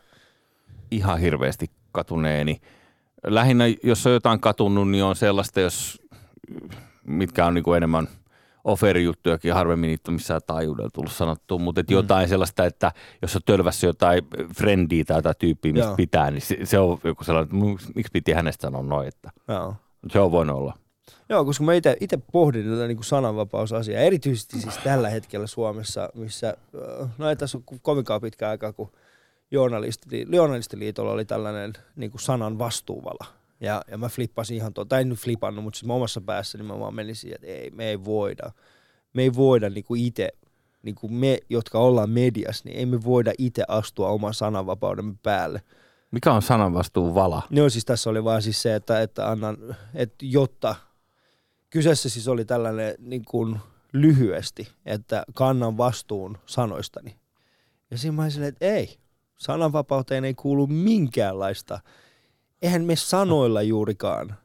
ihan hirveästi katuneeni. Lähinnä, jos on jotain katunut, niin on sellaista, jos, mitkä on niin kuin enemmän oferijuttujakin, harvemmin niitä on missään taajuudella tullut sanottua, mutta et jotain sellaista, että jos on tölvässä jotain frendiä tai jotain tyyppiä, mistä Joo. pitää, niin se, se on joku sellainen, että miksi piti hänestä sanoa noin, että Joo. Se on voinut olla. Joo, koska mä itse pohdin tätä niin sananvapausasiaa, erityisesti siis tällä hetkellä Suomessa, missä, äh, no ei tässä ole kovinkaan pitkä aikaa, kun journalisti, oli tällainen niin kuin sanan vastuuvala. Ja, ja mä flippasin ihan tuota, tai en nyt flipannut, mutta siis mä omassa päässäni mä vaan menin siihen, että ei, me ei voida, me ei voida niin kuin itse, niin kuin me, jotka ollaan mediassa, niin ei me voida itse astua oman sananvapaudemme päälle. Mikä on sananvastuun vala? No siis tässä oli vaan siis se, että, että annan, että jotta, kyseessä siis oli tällainen niin kuin lyhyesti, että kannan vastuun sanoistani. Ja siinä mä olin silleen, että ei, sananvapauteen ei kuulu minkäänlaista, eihän me sanoilla juurikaan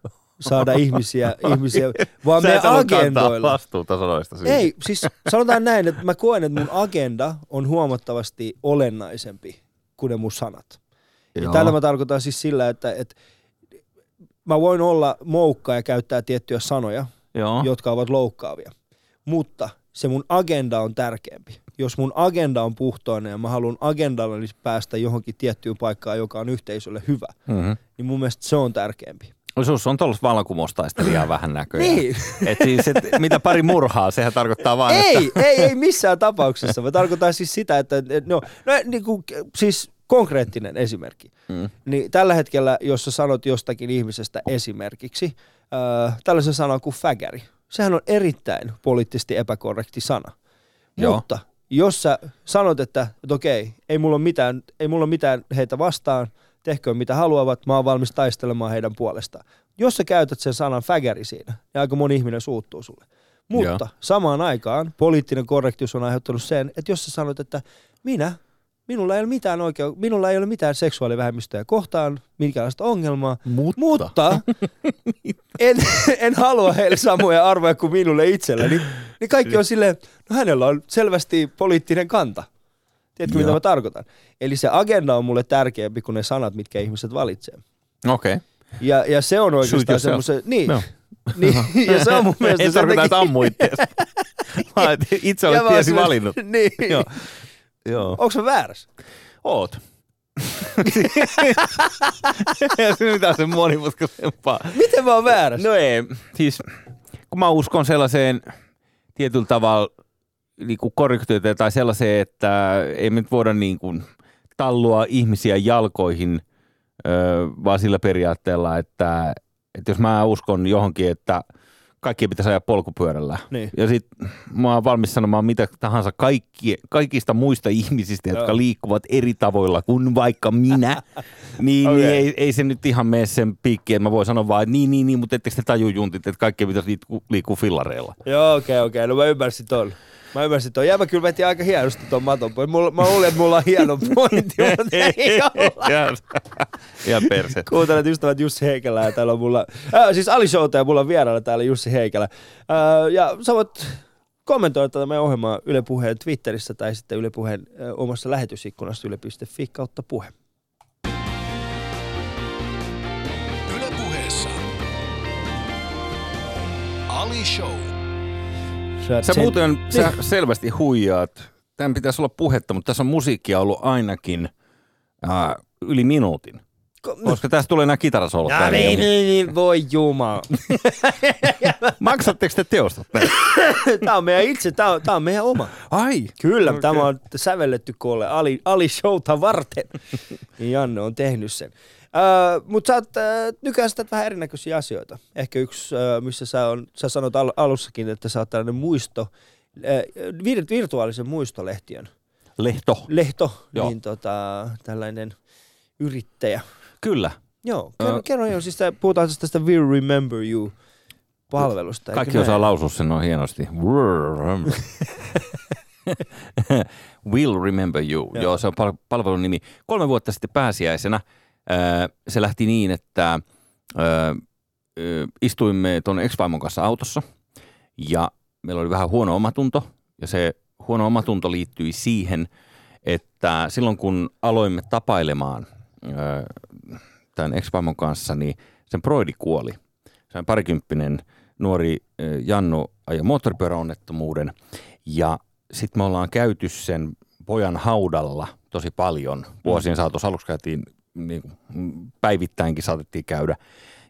saada ihmisiä, ihmisiä vaan me agendoilla. vastuuta sanoista siitä. Ei, siis sanotaan näin, että mä koen, että mun agenda on huomattavasti olennaisempi kuin ne mun sanat. Ja tällä mä tarkoitan siis sillä, että, että mä voin olla moukka ja käyttää tiettyjä sanoja, Joo. jotka ovat loukkaavia. Mutta se mun agenda on tärkeämpi. Jos mun agenda on puhtoinen ja mä haluan agendallani päästä johonkin tiettyyn paikkaan, joka on yhteisölle hyvä, Mm-hmm. niin mun mielestä se on tärkeämpi. Sus on tuollaista vallankumoustaistelijaa vähän näköjään. Niin. Et siis, et, mitä pari murhaa, sehän tarkoittaa vain, että... Ei, ei, ei missään tapauksessa. Mä tarkoitan siis sitä, että että no, no niin kuin, siis konkreettinen esimerkki. Mm. Niin tällä hetkellä, jos sä sanot jostakin ihmisestä esimerkiksi äh, tällaisen sanan kuin fägäri, sehän on erittäin poliittisesti epäkorrekti sana. Joo. Mutta jos sä sanot, että, että okei, ei mulla, ole mitään, ei mulla ole mitään heitä vastaan, tehköön mitä haluavat, mä oon valmis taistelemaan heidän puolestaan. Jos sä käytät sen sanan fägäri siinä, niin aika moni ihminen suuttuu sulle. Mutta Joo. samaan aikaan poliittinen korrektius on aiheuttanut sen, että jos sä sanot, että minä, minulla ei ole mitään oikeu, minulla ei ole mitään seksuaalivähemmistöjä kohtaan, minkäänlaista ongelmaa, Mutta. mutta en, en halua heille samoja arvoja kuin minulle itselleni, niin kaikki on silleen, no hänellä on selvästi poliittinen kanta. Tiedätkö, mitä Joo. mä tarkoitan? Eli se agenda on mulle tärkeämpi kuin ne sanat, mitkä ihmiset valitsee. Okei. Okay. Ja, ja se on oikeastaan semmoisen, niin, No. niin, ja se on mun mielestä sen tarkoita, että takia- ammu itseäsi. Vaan, että Itse olet tiesi valinnut. Niin. Joo. Joo. Onko mä väärässä? Oot. Ei se mitään sen monimutkaisempaa. Miten mä oon väärässä? No ei, siis kun mä uskon sellaiseen tietyllä tavalla niin korrektiuteen tai sellaiseen, että ei me nyt voida niin kuin tallua ihmisiä jalkoihin, vaan sillä periaatteella, että, että jos mä uskon johonkin, että kaikki pitäisi ajaa polkupyörällä. Niin. Ja sit mä oon valmis sanomaan mitä tahansa kaikki, kaikista muista ihmisistä, jotka Joo. liikkuvat eri tavoilla kuin vaikka minä, niin, niin ei, ei, se nyt ihan mene sen piikkiin, että mä voin sanoa vaan, että niin, niin, niin, mutta ettekö te taju juntit, että kaikki pitäisi liikkua, liikkua fillareilla. Joo, okei, okay, okei. Okay. No mä ymmärsin ton. Mä ymmärsin ton. Ja mä kyllä vetin aika hienosti ton maton pois. Mulla, mä luulin, että mulla on hieno pointti, mutta ei olla. Ihan, ihan perse. Kuuntelet ystävät Jussi Heikelä ja täällä on mulla, äh, siis Ali Showta ja mulla on vieraana täällä Jussi Heikelä. Äh, ja sä voit kommentoida tätä meidän ohjelmaa Yle Puheen Twitterissä tai sitten Yle Puheen äh, omassa lähetysikkunassa yle.fi kautta puhe. Yle Puheessa. Ali Show. Sä Sen- muuten Niin. sä selvästi huijaat. Tämän pitäisi olla puhetta, mutta tässä on musiikkia ollut ainakin äh, yli minuutin. Ko- Koska tästä tulee nämä kitarasolot. Ja niin, niin, niin, voi jumala. Maksatteko te teostot? näitä? Tämä on meidän itse, tämä on, tämä on meidän oma. Ai. Kyllä, okay. tämä on sävelletty koolle Ali, Ali Showta varten. Niin Janne on tehnyt sen. Uh, Mutta sä oot, uh, nykyään teet vähän erinäköisiä asioita. Ehkä yksi, uh, missä sä, on, sä sanot al- alussakin, että sä oot tällainen muisto, uh, vir- virtuaalisen muistolehtiön Lehto. Lehto, Joo. niin tota, tällainen yrittäjä. Kyllä. Joo, kerro, Ö- kerro jo, siis tää- puhutaan siis tästä Will Remember You palvelusta. Kaikki osaa näin? lausua sen noin hienosti. Will Remember You. Joo. Joo. Se on pal- palvelun nimi. Kolme vuotta sitten pääsiäisenä ää, se lähti niin, että ää, ää, istuimme tuon ex-vaimon kanssa autossa ja meillä oli vähän huono omatunto ja se huono omatunto liittyi siihen, että silloin kun aloimme tapailemaan tämän ex-vaimon kanssa, niin sen broidi kuoli. Se on parikymppinen nuori Jannu ajoi moottoripyöräonnettomuuden ja sitten me ollaan käyty sen pojan haudalla tosi paljon. Vuosien saatossa aluksi käytiin niin kuin, päivittäinkin saatettiin käydä.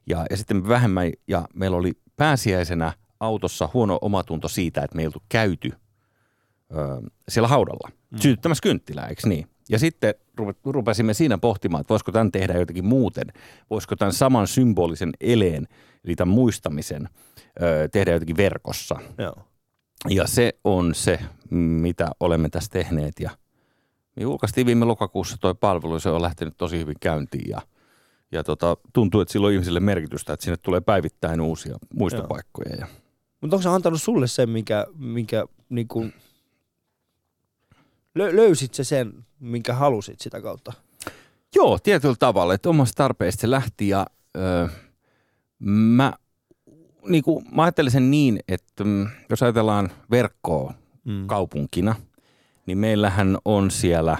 Ja, ja sitten vähemmän, ja meillä oli pääsiäisenä autossa huono omatunto siitä, että me ei oltu käyty ö, siellä haudalla mm. sytyttämässä kynttilää, eikö niin? Ja sitten rupe- rupesimme siinä pohtimaan, että voisiko tämän tehdä jotenkin muuten. Voisiko tämän saman symbolisen eleen, eli tämän muistamisen, ö, tehdä jotenkin verkossa. Joo. Ja se on se, mitä olemme tässä tehneet. Ja me julkaistiin viime lokakuussa toi palvelu, se on lähtenyt tosi hyvin käyntiin. Ja, ja tota, tuntuu, että sillä on ihmisille merkitystä, että sinne tulee päivittäin uusia muistopaikkoja. Ja Mutta onko se antanut sulle sen, minkä, minkä niin kuin, lö, löysit se sen, minkä halusit sitä kautta? Joo, tietyllä tavalla, että omasta tarpeesta se lähti ja öö, mä, niin kuin, mä ajattelin sen niin, että mm, jos ajatellaan verkkoa Mm. kaupunkina, niin meillähän on siellä,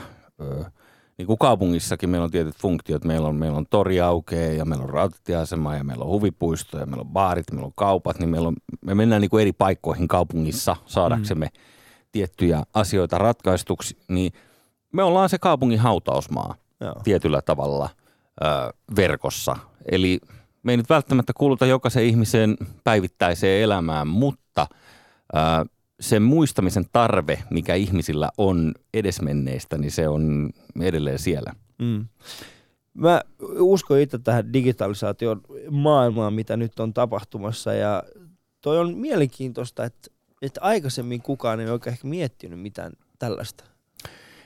niin kuin kaupungissakin meillä on tietyt funktiot. Meillä on, meillä on tori aukeaa ja meillä on rautatieasema ja meillä on huvipuisto ja meillä on baarit meillä on kaupat. Niin meillä on, me mennään niin kuin eri paikkoihin kaupungissa saadaksemme mm. tiettyjä asioita ratkaistuksi. Niin me ollaan se kaupungin hautausmaa Joo. tietyllä tavalla ö, verkossa. Eli me ei nyt välttämättä kuuluta jokaisen ihmisen päivittäiseen elämään, mutta ö, sen muistamisen tarve, mikä ihmisillä on edesmenneistä, niin se on edelleen siellä. Mm. Mä uskon itse tähän digitalisaation maailmaan, mitä nyt on tapahtumassa ja toi on mielenkiintoista, että, että aikaisemmin kukaan ei oikein ehkä miettinyt mitään tällaista.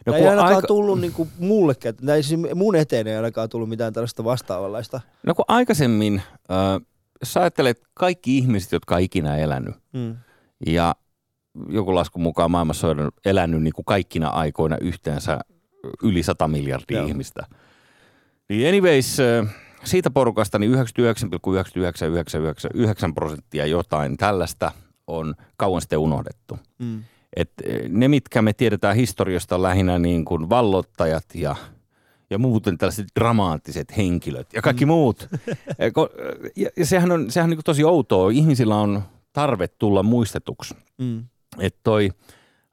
No, ei ainakaan aika- tullut niinku mullekään, tai siis mun eteen ei ainakaan tullut mitään tällaista vastaavanlaista. No kun aikaisemmin, äh, sä ajattelet kaikki ihmiset, jotka on ikinä elänyt, Mm. ja joku laskun mukaan maailmassa on elänyt niin kuin kaikkina aikoina yhteensä yli 100 miljardia Joo. ihmistä. Niin anyways, siitä porukasta niin 99,99999 prosenttia jotain tällaista on kauan sitten unohdettu. Mm. Et ne, mitkä me tiedetään historiasta, on lähinnä niin kuin vallottajat ja, ja muuten tällaiset dramaattiset henkilöt ja kaikki mm. muut. Ko- Ja, ja sehän on, sehän on niin kuin tosi outoa. Ihmisillä on tarve tulla muistetuksi. Mm. Että toi,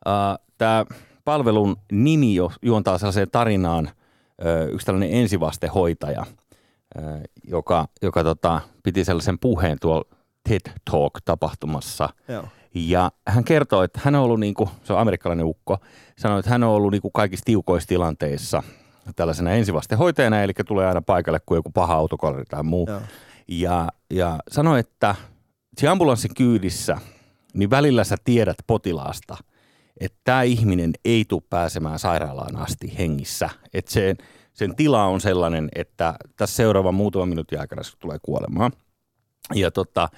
äh, tämä palvelun nimi jo juontaa sellaiseen tarinaan äh, yksi tällainen ensivastehoitaja, äh, joka, joka tota, piti sellaisen puheen tuolla TED Talk-tapahtumassa – Joo. ja hän kertoo, että hän on ollut, niin kuin, se on amerikkalainen ukko, sanoi, että hän on ollut niin kuin kaikissa tiukoissa tilanteissa tällaisena ensivastehoitajana, eli tulee aina paikalle, kun joku paha autokolari tai muu. Joo. Ja, ja sanoi, että siinä ambulanssin kyydissä, niin välillä sä tiedät potilaasta, että tämä ihminen ei tule pääsemään sairaalaan asti hengissä. Että sen, sen tila on sellainen, että tässä seuraavan muutaman minuutin aikana se tulee kuolemaan. Ja tota,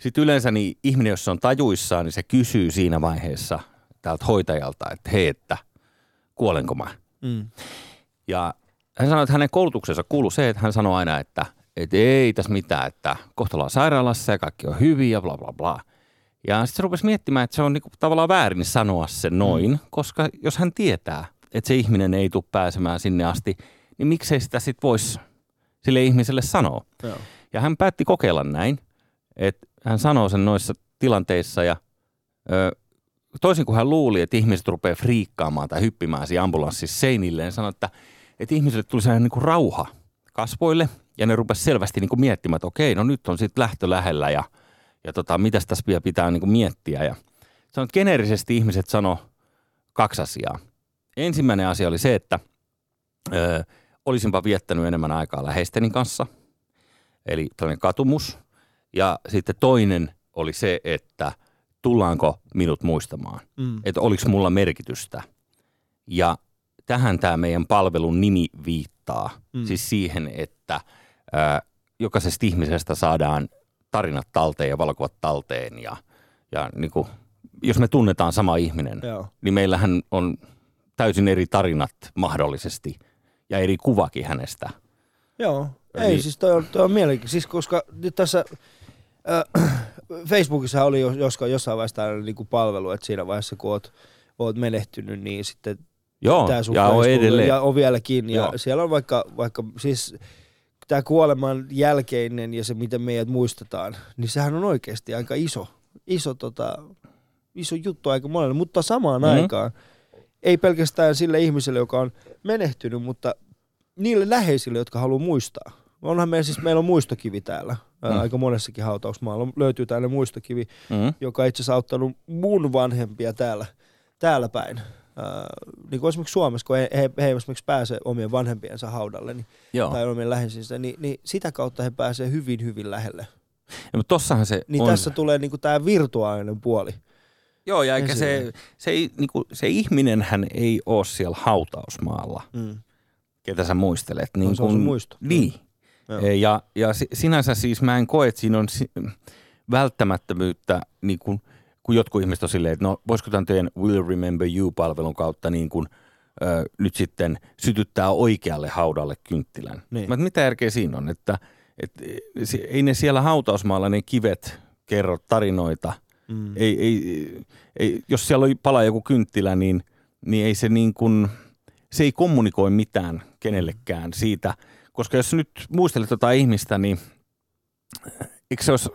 sitten yleensä niin ihminen, jos se on tajuissaan, niin se kysyy siinä vaiheessa tältä hoitajalta, että hei, että kuolenko mä? Mm. Ja hän sanoi, että hänen koulutuksensa kuuluu se, että hän sanoo aina, että, että ei tässä mitään, että kohta ollaan sairaalassa ja kaikki on hyvin ja bla bla bla. Ja sitten se rupesi miettimään, että se on niinku tavallaan väärin sanoa se noin, mm. koska jos hän tietää, että se ihminen ei tule pääsemään sinne asti, niin miksei sitä sitten voisi sille ihmiselle sanoa. Joo. Ja hän päätti kokeilla näin, että hän sanoo sen noissa tilanteissa ja ö, toisin kuin hän luuli, että ihmiset rupeaa friikkaamaan tai hyppimään siinä ambulanssissa seinilleen, sanoi, että, että ihmisille tuli sellainen niin kuin rauha kasvoille ja ne rupesi selvästi niin kuin miettimään, että okei, no nyt on sitten lähtö lähellä ja, ja tota, mitäs tässä vielä pitää niin kuin miettiä. Ja sanoi, että geneerisesti ihmiset sano kaksi asiaa. Ensimmäinen asia oli se, että ö, olisinpa viettänyt enemmän aikaa läheisteni kanssa, eli tällainen katumus. Ja sitten toinen oli se, että tullaanko minut muistamaan, Mm. että oliko mulla merkitystä. Ja tähän tämä meidän palvelun nimi viittaa. Mm. Siis siihen, että ää, jokaisesta ihmisestä saadaan tarinat talteen ja valokuvat talteen. Ja, ja niin kuin, jos me tunnetaan sama ihminen, Joo. niin meillähän on täysin eri tarinat mahdollisesti ja eri kuvakin hänestä. Joo, Eli- ei siis toi on, toi on mielenkiintoista, siis koska nyt tässä äh, Facebookissa oli jo- joskaan jossain vaiheessa tällainen niinku palvelu, että siinä vaiheessa kun oot, oot menehtynyt, niin sitten Joo, tää sun ja on edelleen. Ja on vieläkin, ja Joo. siellä on vaikka, vaikka siis tämä kuoleman jälkeinen ja se, miten meidät muistetaan, niin sehän on oikeasti aika iso, iso, tota, iso juttu aika monelle, mutta samaan Mhm. mm-hmm. aikaan ei pelkästään sille ihmiselle, joka on menehtynyt, mutta niille läheisille, jotka haluaa muistaa. Onhan meillä siis, meillä on muistokivi täällä, mm. Aika monessakin hautausmaalla löytyy tällainen muistokivi, Mm. joka itse asiassa auttanut mun vanhempia täällä, täällä päin. Äh, niin kuin esimerkiksi Suomessa, kun he, he, he esimerkiksi pääse omien vanhempiensa haudalle niin, Joo. tai omien läheisinsä, niin, niin sitä kautta he pääsee hyvin, hyvin lähelle. Ja, mutta tossahan se Niin on. tässä tulee niin tämä virtuaalinen puoli. Joo, ja eikä se, se, ei, niinku, se ihminenhän ei ole siellä hautausmaalla, Mm. ketä sä muistelet. No, se on sun muisto. Niin. Joo. E, Ja, ja si- sinänsä siis mä en koe, että siinä on välttämättömyyttä, niin kuin, kun jotkut ihmiset on silleen, että no voisiko tämän teidän Will Remember You-palvelun kautta niin kuin, ö, nyt sitten sytyttää oikealle haudalle kynttilän. Niin. Mä, mitä järkeä siinä on, että et, se- ei ne siellä hautausmaalla ne kivet kerro tarinoita. Mm. Ei, ei, ei, jos siellä oli palaa joku kynttilä, niin, niin ei se niin kuin, se ei kommunikoi mitään kenellekään siitä, koska jos nyt muistelet jotain ihmistä, niin eikö se olisi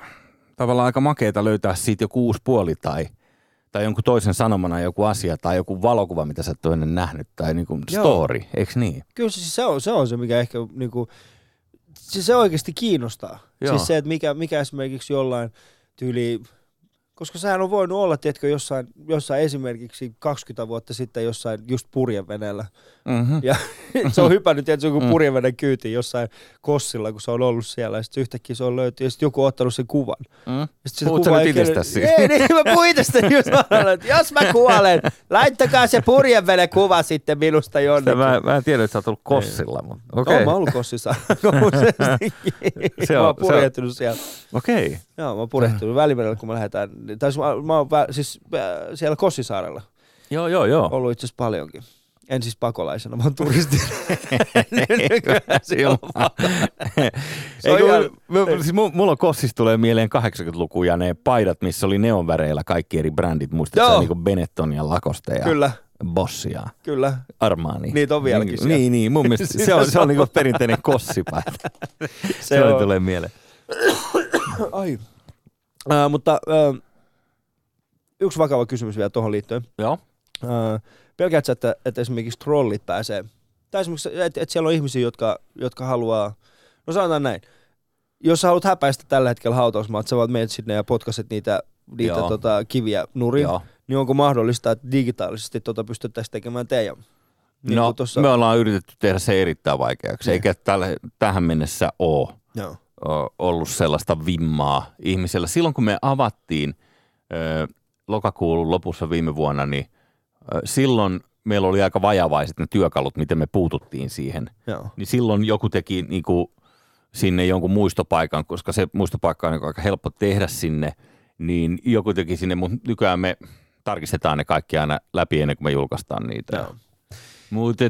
tavallaan aika makeeta löytää siitä joku uusi puoli tai, tai jonkun toisen sanomana joku asia tai joku valokuva, mitä sä et ole ennen nähnyt tai niin kuin Joo. story, eikö niin? Kyllä siis se on se, on se mikä ehkä niinku, se, se oikeasti kiinnostaa. Joo. Siis se, että mikä, mikä esimerkiksi jollain tyyli, koska sehän on voinut olla, tiedätkö, jossain, jossain esimerkiksi 20 vuotta sitten jossain just purjeveneellä. Mm-hmm. Ja se on hypännyt, tiedätkö, joku Mm. purjeveden kyytiin jossain kossilla, kun se on ollut siellä. Ja sitten yhtäkkiä se on löytynyt, ja sitten joku on ottanut sen kuvan. Mm. Ja sit sitä Puhut sä kuvaa nyt ei siis? Ei, niin mä puhun itsestäni just että jos mä kuolen, laittakaa se purjeveden kuva sitten minusta jonnekin. Mä, mä en tiedä, että sä oot ollut kossilla, mutta Okay. Oon mä ollut kossissa. Se mä on- oon se on- purjehtunut siellä. Okei. Joo, mä oon purjehtunut välimerellä, kun mä lähdetään. Tai mä, mä oon vä- siis äh, siellä Kossisaarella Joo, joo, joo. ollut itse asiassa paljonkin. En siis pakolaisena, mä oon turisti. Nykyään siellä on Se on Eikö, ihan- mä, siis mu- mulla on Kossista tulee mieleen 80-luku ja ne paidat, missä oli neonväreillä kaikki eri brändit. Muistatko niin kuin Benetton ja Lacoste ja Kyllä, Boss ja kyllä. Armani. Niitä on vieläkin Niin, siellä. niin, niin, mun mielestä se on, se on niin kuin perinteinen kossipaita. se, se on. tulee mieleen. Ai. Äh, mutta äh, yksi vakava kysymys vielä tuohon liittyen. Joo. Pelkäätkö sä, että, että esimerkiksi trollit pääsee, tai esimerkiksi, että, että siellä on ihmisiä, jotka, jotka haluaa, no sanotaan näin, jos sä haluat häpäistä tällä hetkellä hautausmaat, sä voit menet sinne ja potkaset niitä, niitä Joo. tota, kiviä nurin, Joo. niin onko mahdollista, että digitaalisesti tota pystyttäisiin tekemään teidän? Niin no, tossa- me ollaan yritetty tehdä se erittäin vaikeaksi, Niin. eikä tälle, tähän mennessä ole. Joo. o- ollut sellaista vimmaa ihmisellä. Silloin kun me avattiin ö, lokakuun lopussa viime vuonna, niin silloin meillä oli aika vajavaiset ne työkalut, miten me puututtiin siihen. Joo. Niin silloin joku teki niin kuin, sinne jonkun muistopaikan, koska se muistopaikka on niin kuin aika helppo tehdä sinne, niin joku teki sinne, mutta nykyään me tarkistetaan ne kaikki aina läpi ennen kuin me julkaistaan niitä. Mutta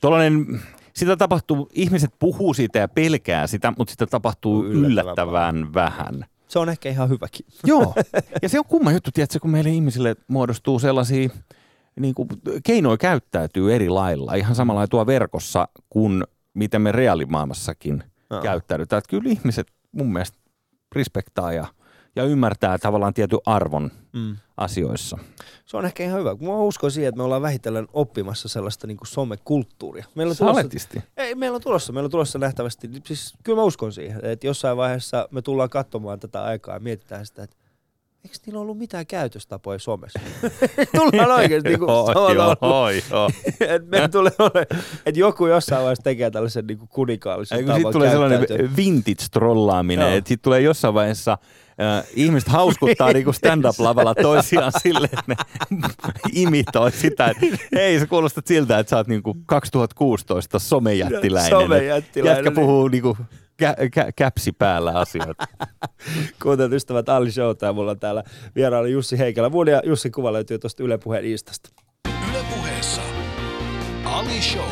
tuollainen, sitä tapahtuu, ihmiset puhuu siitä ja pelkää sitä, mutta sitä tapahtuu Yllättävän yllättävän, vähän. Se on ehkä ihan hyväkin. Joo, ja se on kumma juttu, tiedätkö, kun meille ihmisille muodostuu sellaisia, niin kuin, keinoja käyttäytyy eri lailla, ihan samalla tuo verkossa kuin miten me reaalimaailmassakin Joo. käyttäydytään. Että kyllä ihmiset mun mielestä respektaa ja, ja ymmärtää tavallaan tietyn arvon Mm. asioissa. Se on ehkä ihan hyvä. Mä uskon siihen, että me ollaan vähitellen oppimassa sellaista niin kuin somekulttuuria. Meillä on tulossa, Saletisti. ei, meillä on tulossa, meillä on tulossa nähtävästi, siis kyllä mä uskon siihen, että jossain vaiheessa me tullaan katsomaan tätä aikaa ja mietitään sitä, että eikö niillä ollut mitään käytöstapoja somessa? Tullaan oikeasti niin kuin Joo, joo, joo. että meillä tulee ole, että joku jossain vaiheessa tekee tällaisen niin kuninkaallisen Ei, kun tavan siitä tulee sellainen vintage-trollaaminen, että siitä tulee jossain vaiheessa ihmiset hauskuttaa niinku stand-up-lavalla toisiaan silleen, että ne imitoi sitä, että hei sä kuulostat siltä, että sä oot niinku 2016 somejättiläinen. Somejättiläinen, Jätkä puhuu niinku kä- kä- käpsi päällä asioita. Kuuntelut ystävät, Ali Showta ja mulla on täällä vieraana Jussi Heikelä. Mun ja Jussin kuva löytyy tuosta Yle Puheen Instasta. Yle puheessa. Ali Show.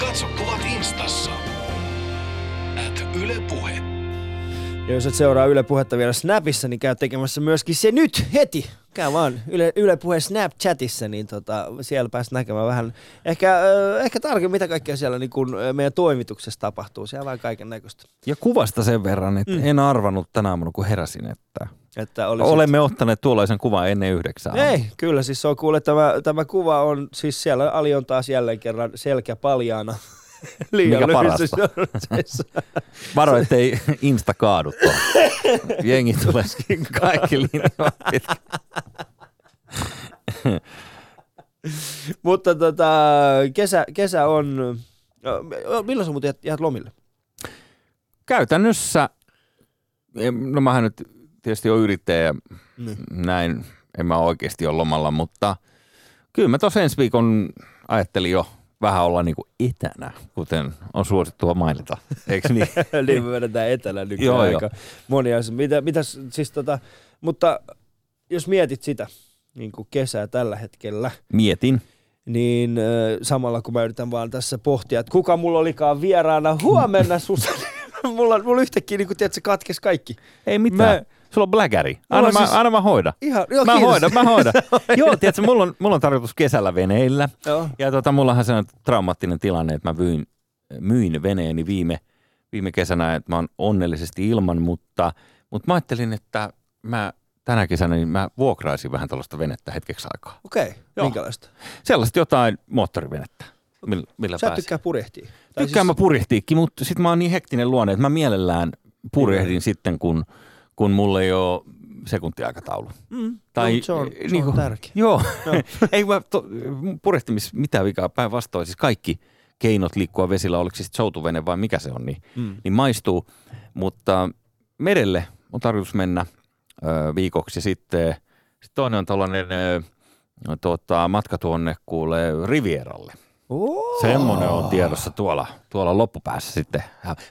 Katso kuvat instassa. At Yle Puhe. Ja jos et seuraa Yle Puhetta vielä Snapissa, niin käy tekemässä myöskin se nyt heti. Käy vaan Yle, Yle Puheen Snapchatissa, niin tota, siellä pääset näkemään vähän ehkä, äh, ehkä tarkemmin, mitä kaikkea siellä niin kun, meidän toimituksessa tapahtuu. Siellä vähän kaiken näköistä. Ja kuvasta sen verran, että mm. en arvannut tänä aamuna, kun heräsin, että Että oli olemme ottaneet tuollaisen kuvan ennen yhdeksää. Ei, kyllä siis se on kuule, tämä, tämä kuva on, siis siellä Ali on taas jälleen kerran selkä paljaana. Liian Mikä shortseissa. Varo, ettei Insta kaadu tuohon. Jengi tulee kaikki pitkin. Mutta tota, kesä, kesä on, ö, milloin sä muuten jäät, jäät lomille? Käytännössä, no mähän nyt tietysti on yrittäjä ja Niin. näin, en mä oikeasti ole lomalla, mutta kyllä mä tuossa ensi viikon ajattelin jo vähän olla niinku etänä, kuten on suosittua mainita. Eikö niin? niin me vedetään etänä nykyään Joo, joo, joo. aika moni asia. Mitä, mitäs, siis tota, mutta jos mietit sitä niin kuin kesää tällä hetkellä, Mietin. niin samalla kun mä yritän vaan tässä pohtia, että kuka mulla olikaan vieraana huomenna Susan. mulla, mulla yhtäkkiä, niin kuin tiedät, se katkesi kaikki. Ei mitään. Mä, Sulla on bläkäri. Anna, mä, siis- anna mä hoida. Ihan, joo, Mä kiitos. hoidan, mä hoidan. Joo, tiedätkö, mulla on, mulla on tarkoitus kesällä veneillä. Joo. Ja tota, mullahan se on traumaattinen tilanne, että mä myin, myin veneeni viime, viime kesänä, että mä oon onnellisesti ilman, mutta, mutta mä ajattelin, että mä tänä kesänä niin mä vuokraisin vähän tällaista venettä hetkeksi aikaa. Okei, okay. Joo. minkälaista? Sellaista jotain moottorivenettä, millä, millä Sä pääsee. tykkää purjehtia. Tykkään mä purjehtiikin, mutta sitten mä oon niin hektinen luonne, että mä mielellään purjehdin sitten, kun, kun mulla ei ole sekuntiaikataulu. Mm, Tai, no, se on, se niinku- on tärkeä. Joo, ei mä to, purjehtimis mitään vikaa päinvastoin. Siis kaikki keinot liikkua vesillä, oliko se sitten soutuvene vai mikä se on, niin, Mm. niin maistuu. Mutta merelle on tarkoitus mennä ö, viikoksi sitten sit toinen on tällainen ö, tota, matka tuonne kuulee Rivieralle. Oh. Semmoinen on tiedossa tuolla, tuolla loppupäässä sitten.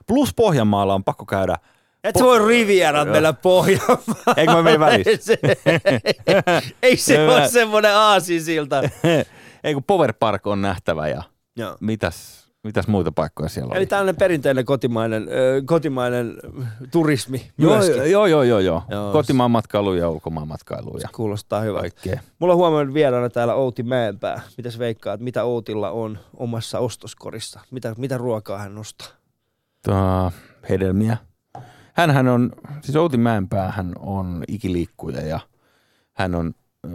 Plus Pohjanmaalla on pakko käydä. Et sä voi Rivieran mennä Pohjanmaan. Eikö mä mene välissä? Ei se, Hyvä. ole semmoinen aasinsilta. Ei kun Power Park on nähtävä ja Joo. mitäs, mitäs muita paikkoja siellä Eli oli? tällainen perinteinen kotimainen, ö, kotimainen turismi Joo, myöskin. joo, joo, joo, joo. Joo. Kotimaan matkailu ja ulkomaan matkailu ja Kuulostaa hyvältä. kaikkea. Mulla on huomioon vieraana täällä Outi Mäenpää. Mitäs veikkaat, mitä Outilla on omassa ostoskorissa? Mitä, mitä ruokaa hän ostaa? Tää, hedelmiä. Hänhän on, siis Outi Mäenpää, hän on ikiliikkuja ja hän on ö,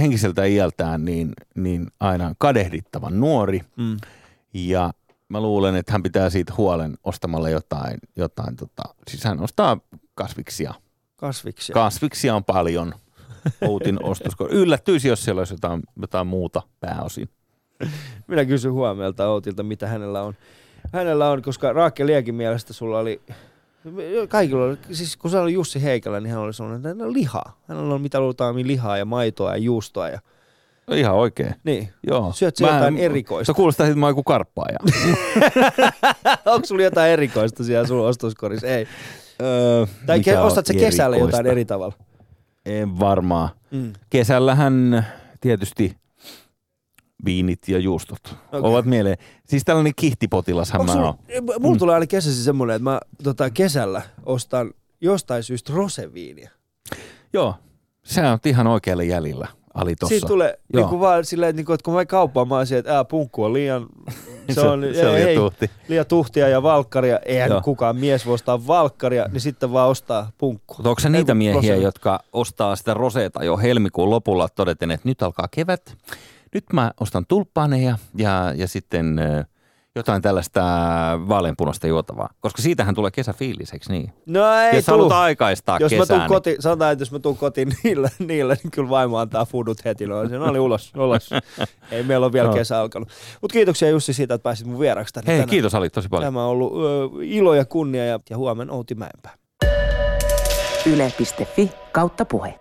henkiseltä iältään niin, niin aina kadehdittavan nuori. Mm. Ja mä luulen, että hän pitää siitä huolen ostamalla jotain, jotain tota, siis hän ostaa kasviksia. Kasviksia. Kasviksia on paljon. Outin ostosko. Yllättyisi, jos siellä olisi jotain, jotain muuta pääosin. Minä kysyn huomiolta Outilta, mitä hänellä on. Hänellä on, koska Raakke Liekin mielestä sulla oli, kaikilla oli, siis kun se oli Jussi Heikelä, niin hän oli sellainen, että hänellä on lihaa. Hänellä on mitä luultaan niin lihaa ja maitoa ja juustoa. Ja, No ihan oikein. niin. Joo. Syöt sä jotain erikoista? Se kuulostaa, että mä oon joku karppaaja. Onko sulla jotain erikoista siellä sun ostoskorissa? Ei. öö, Tai ke- ostat sä kesällä erikoista? jotain eri tavalla? En varmaan. Mm. Kesällähän tietysti viinit ja juustot okay. ovat mieleen. Siis tällainen kihtipotilashan Onko mä oon. mulla tulee aina kesäsi semmoinen, että mä tota, kesällä ostan jostain syystä roseviiniä. Joo, sä oot ihan oikealle jäljellä, Ali tossa. Siitä tulee Joo. niinku vaan silleen, että, niinku, että kun mä kauppaan, mä oon siellä, että ää, punkku on liian, se on, se on ei, liian tuhti. liian tuhtia ja valkkaria. Eihän Joo. kukaan mies voi ostaa valkkaria, niin sitten vaan ostaa punkku. Mutta onko se niitä miehiä, rose- jotka ostaa sitä roseeta jo helmikuun lopulla todeten, että nyt alkaa kevät, nyt mä ostan tulppaaneja ja, ja sitten jotain tällaista vaaleanpunaista juotavaa? Koska siitähän tulee kesäfiilis, eikö niin? No ei Jos halutaan aikaistaa jos kesää, mä tuun niin- kotiin, sanotaan, että jos mä tuun kotiin niillä, niillä niin kyllä vaimo antaa foodut heti. No, se oli ulos, ulos. Ei meillä ole vielä No. kesä alkanut. Mutta kiitoksia Jussi siitä, että pääsit mun vieraksi tänne Hei, tänään. kiitos Ali tosi paljon. Tämä on ollut ö, ilo ja kunnia ja, ja huomenna Outi Mäenpää. Yle.fi kautta puhe.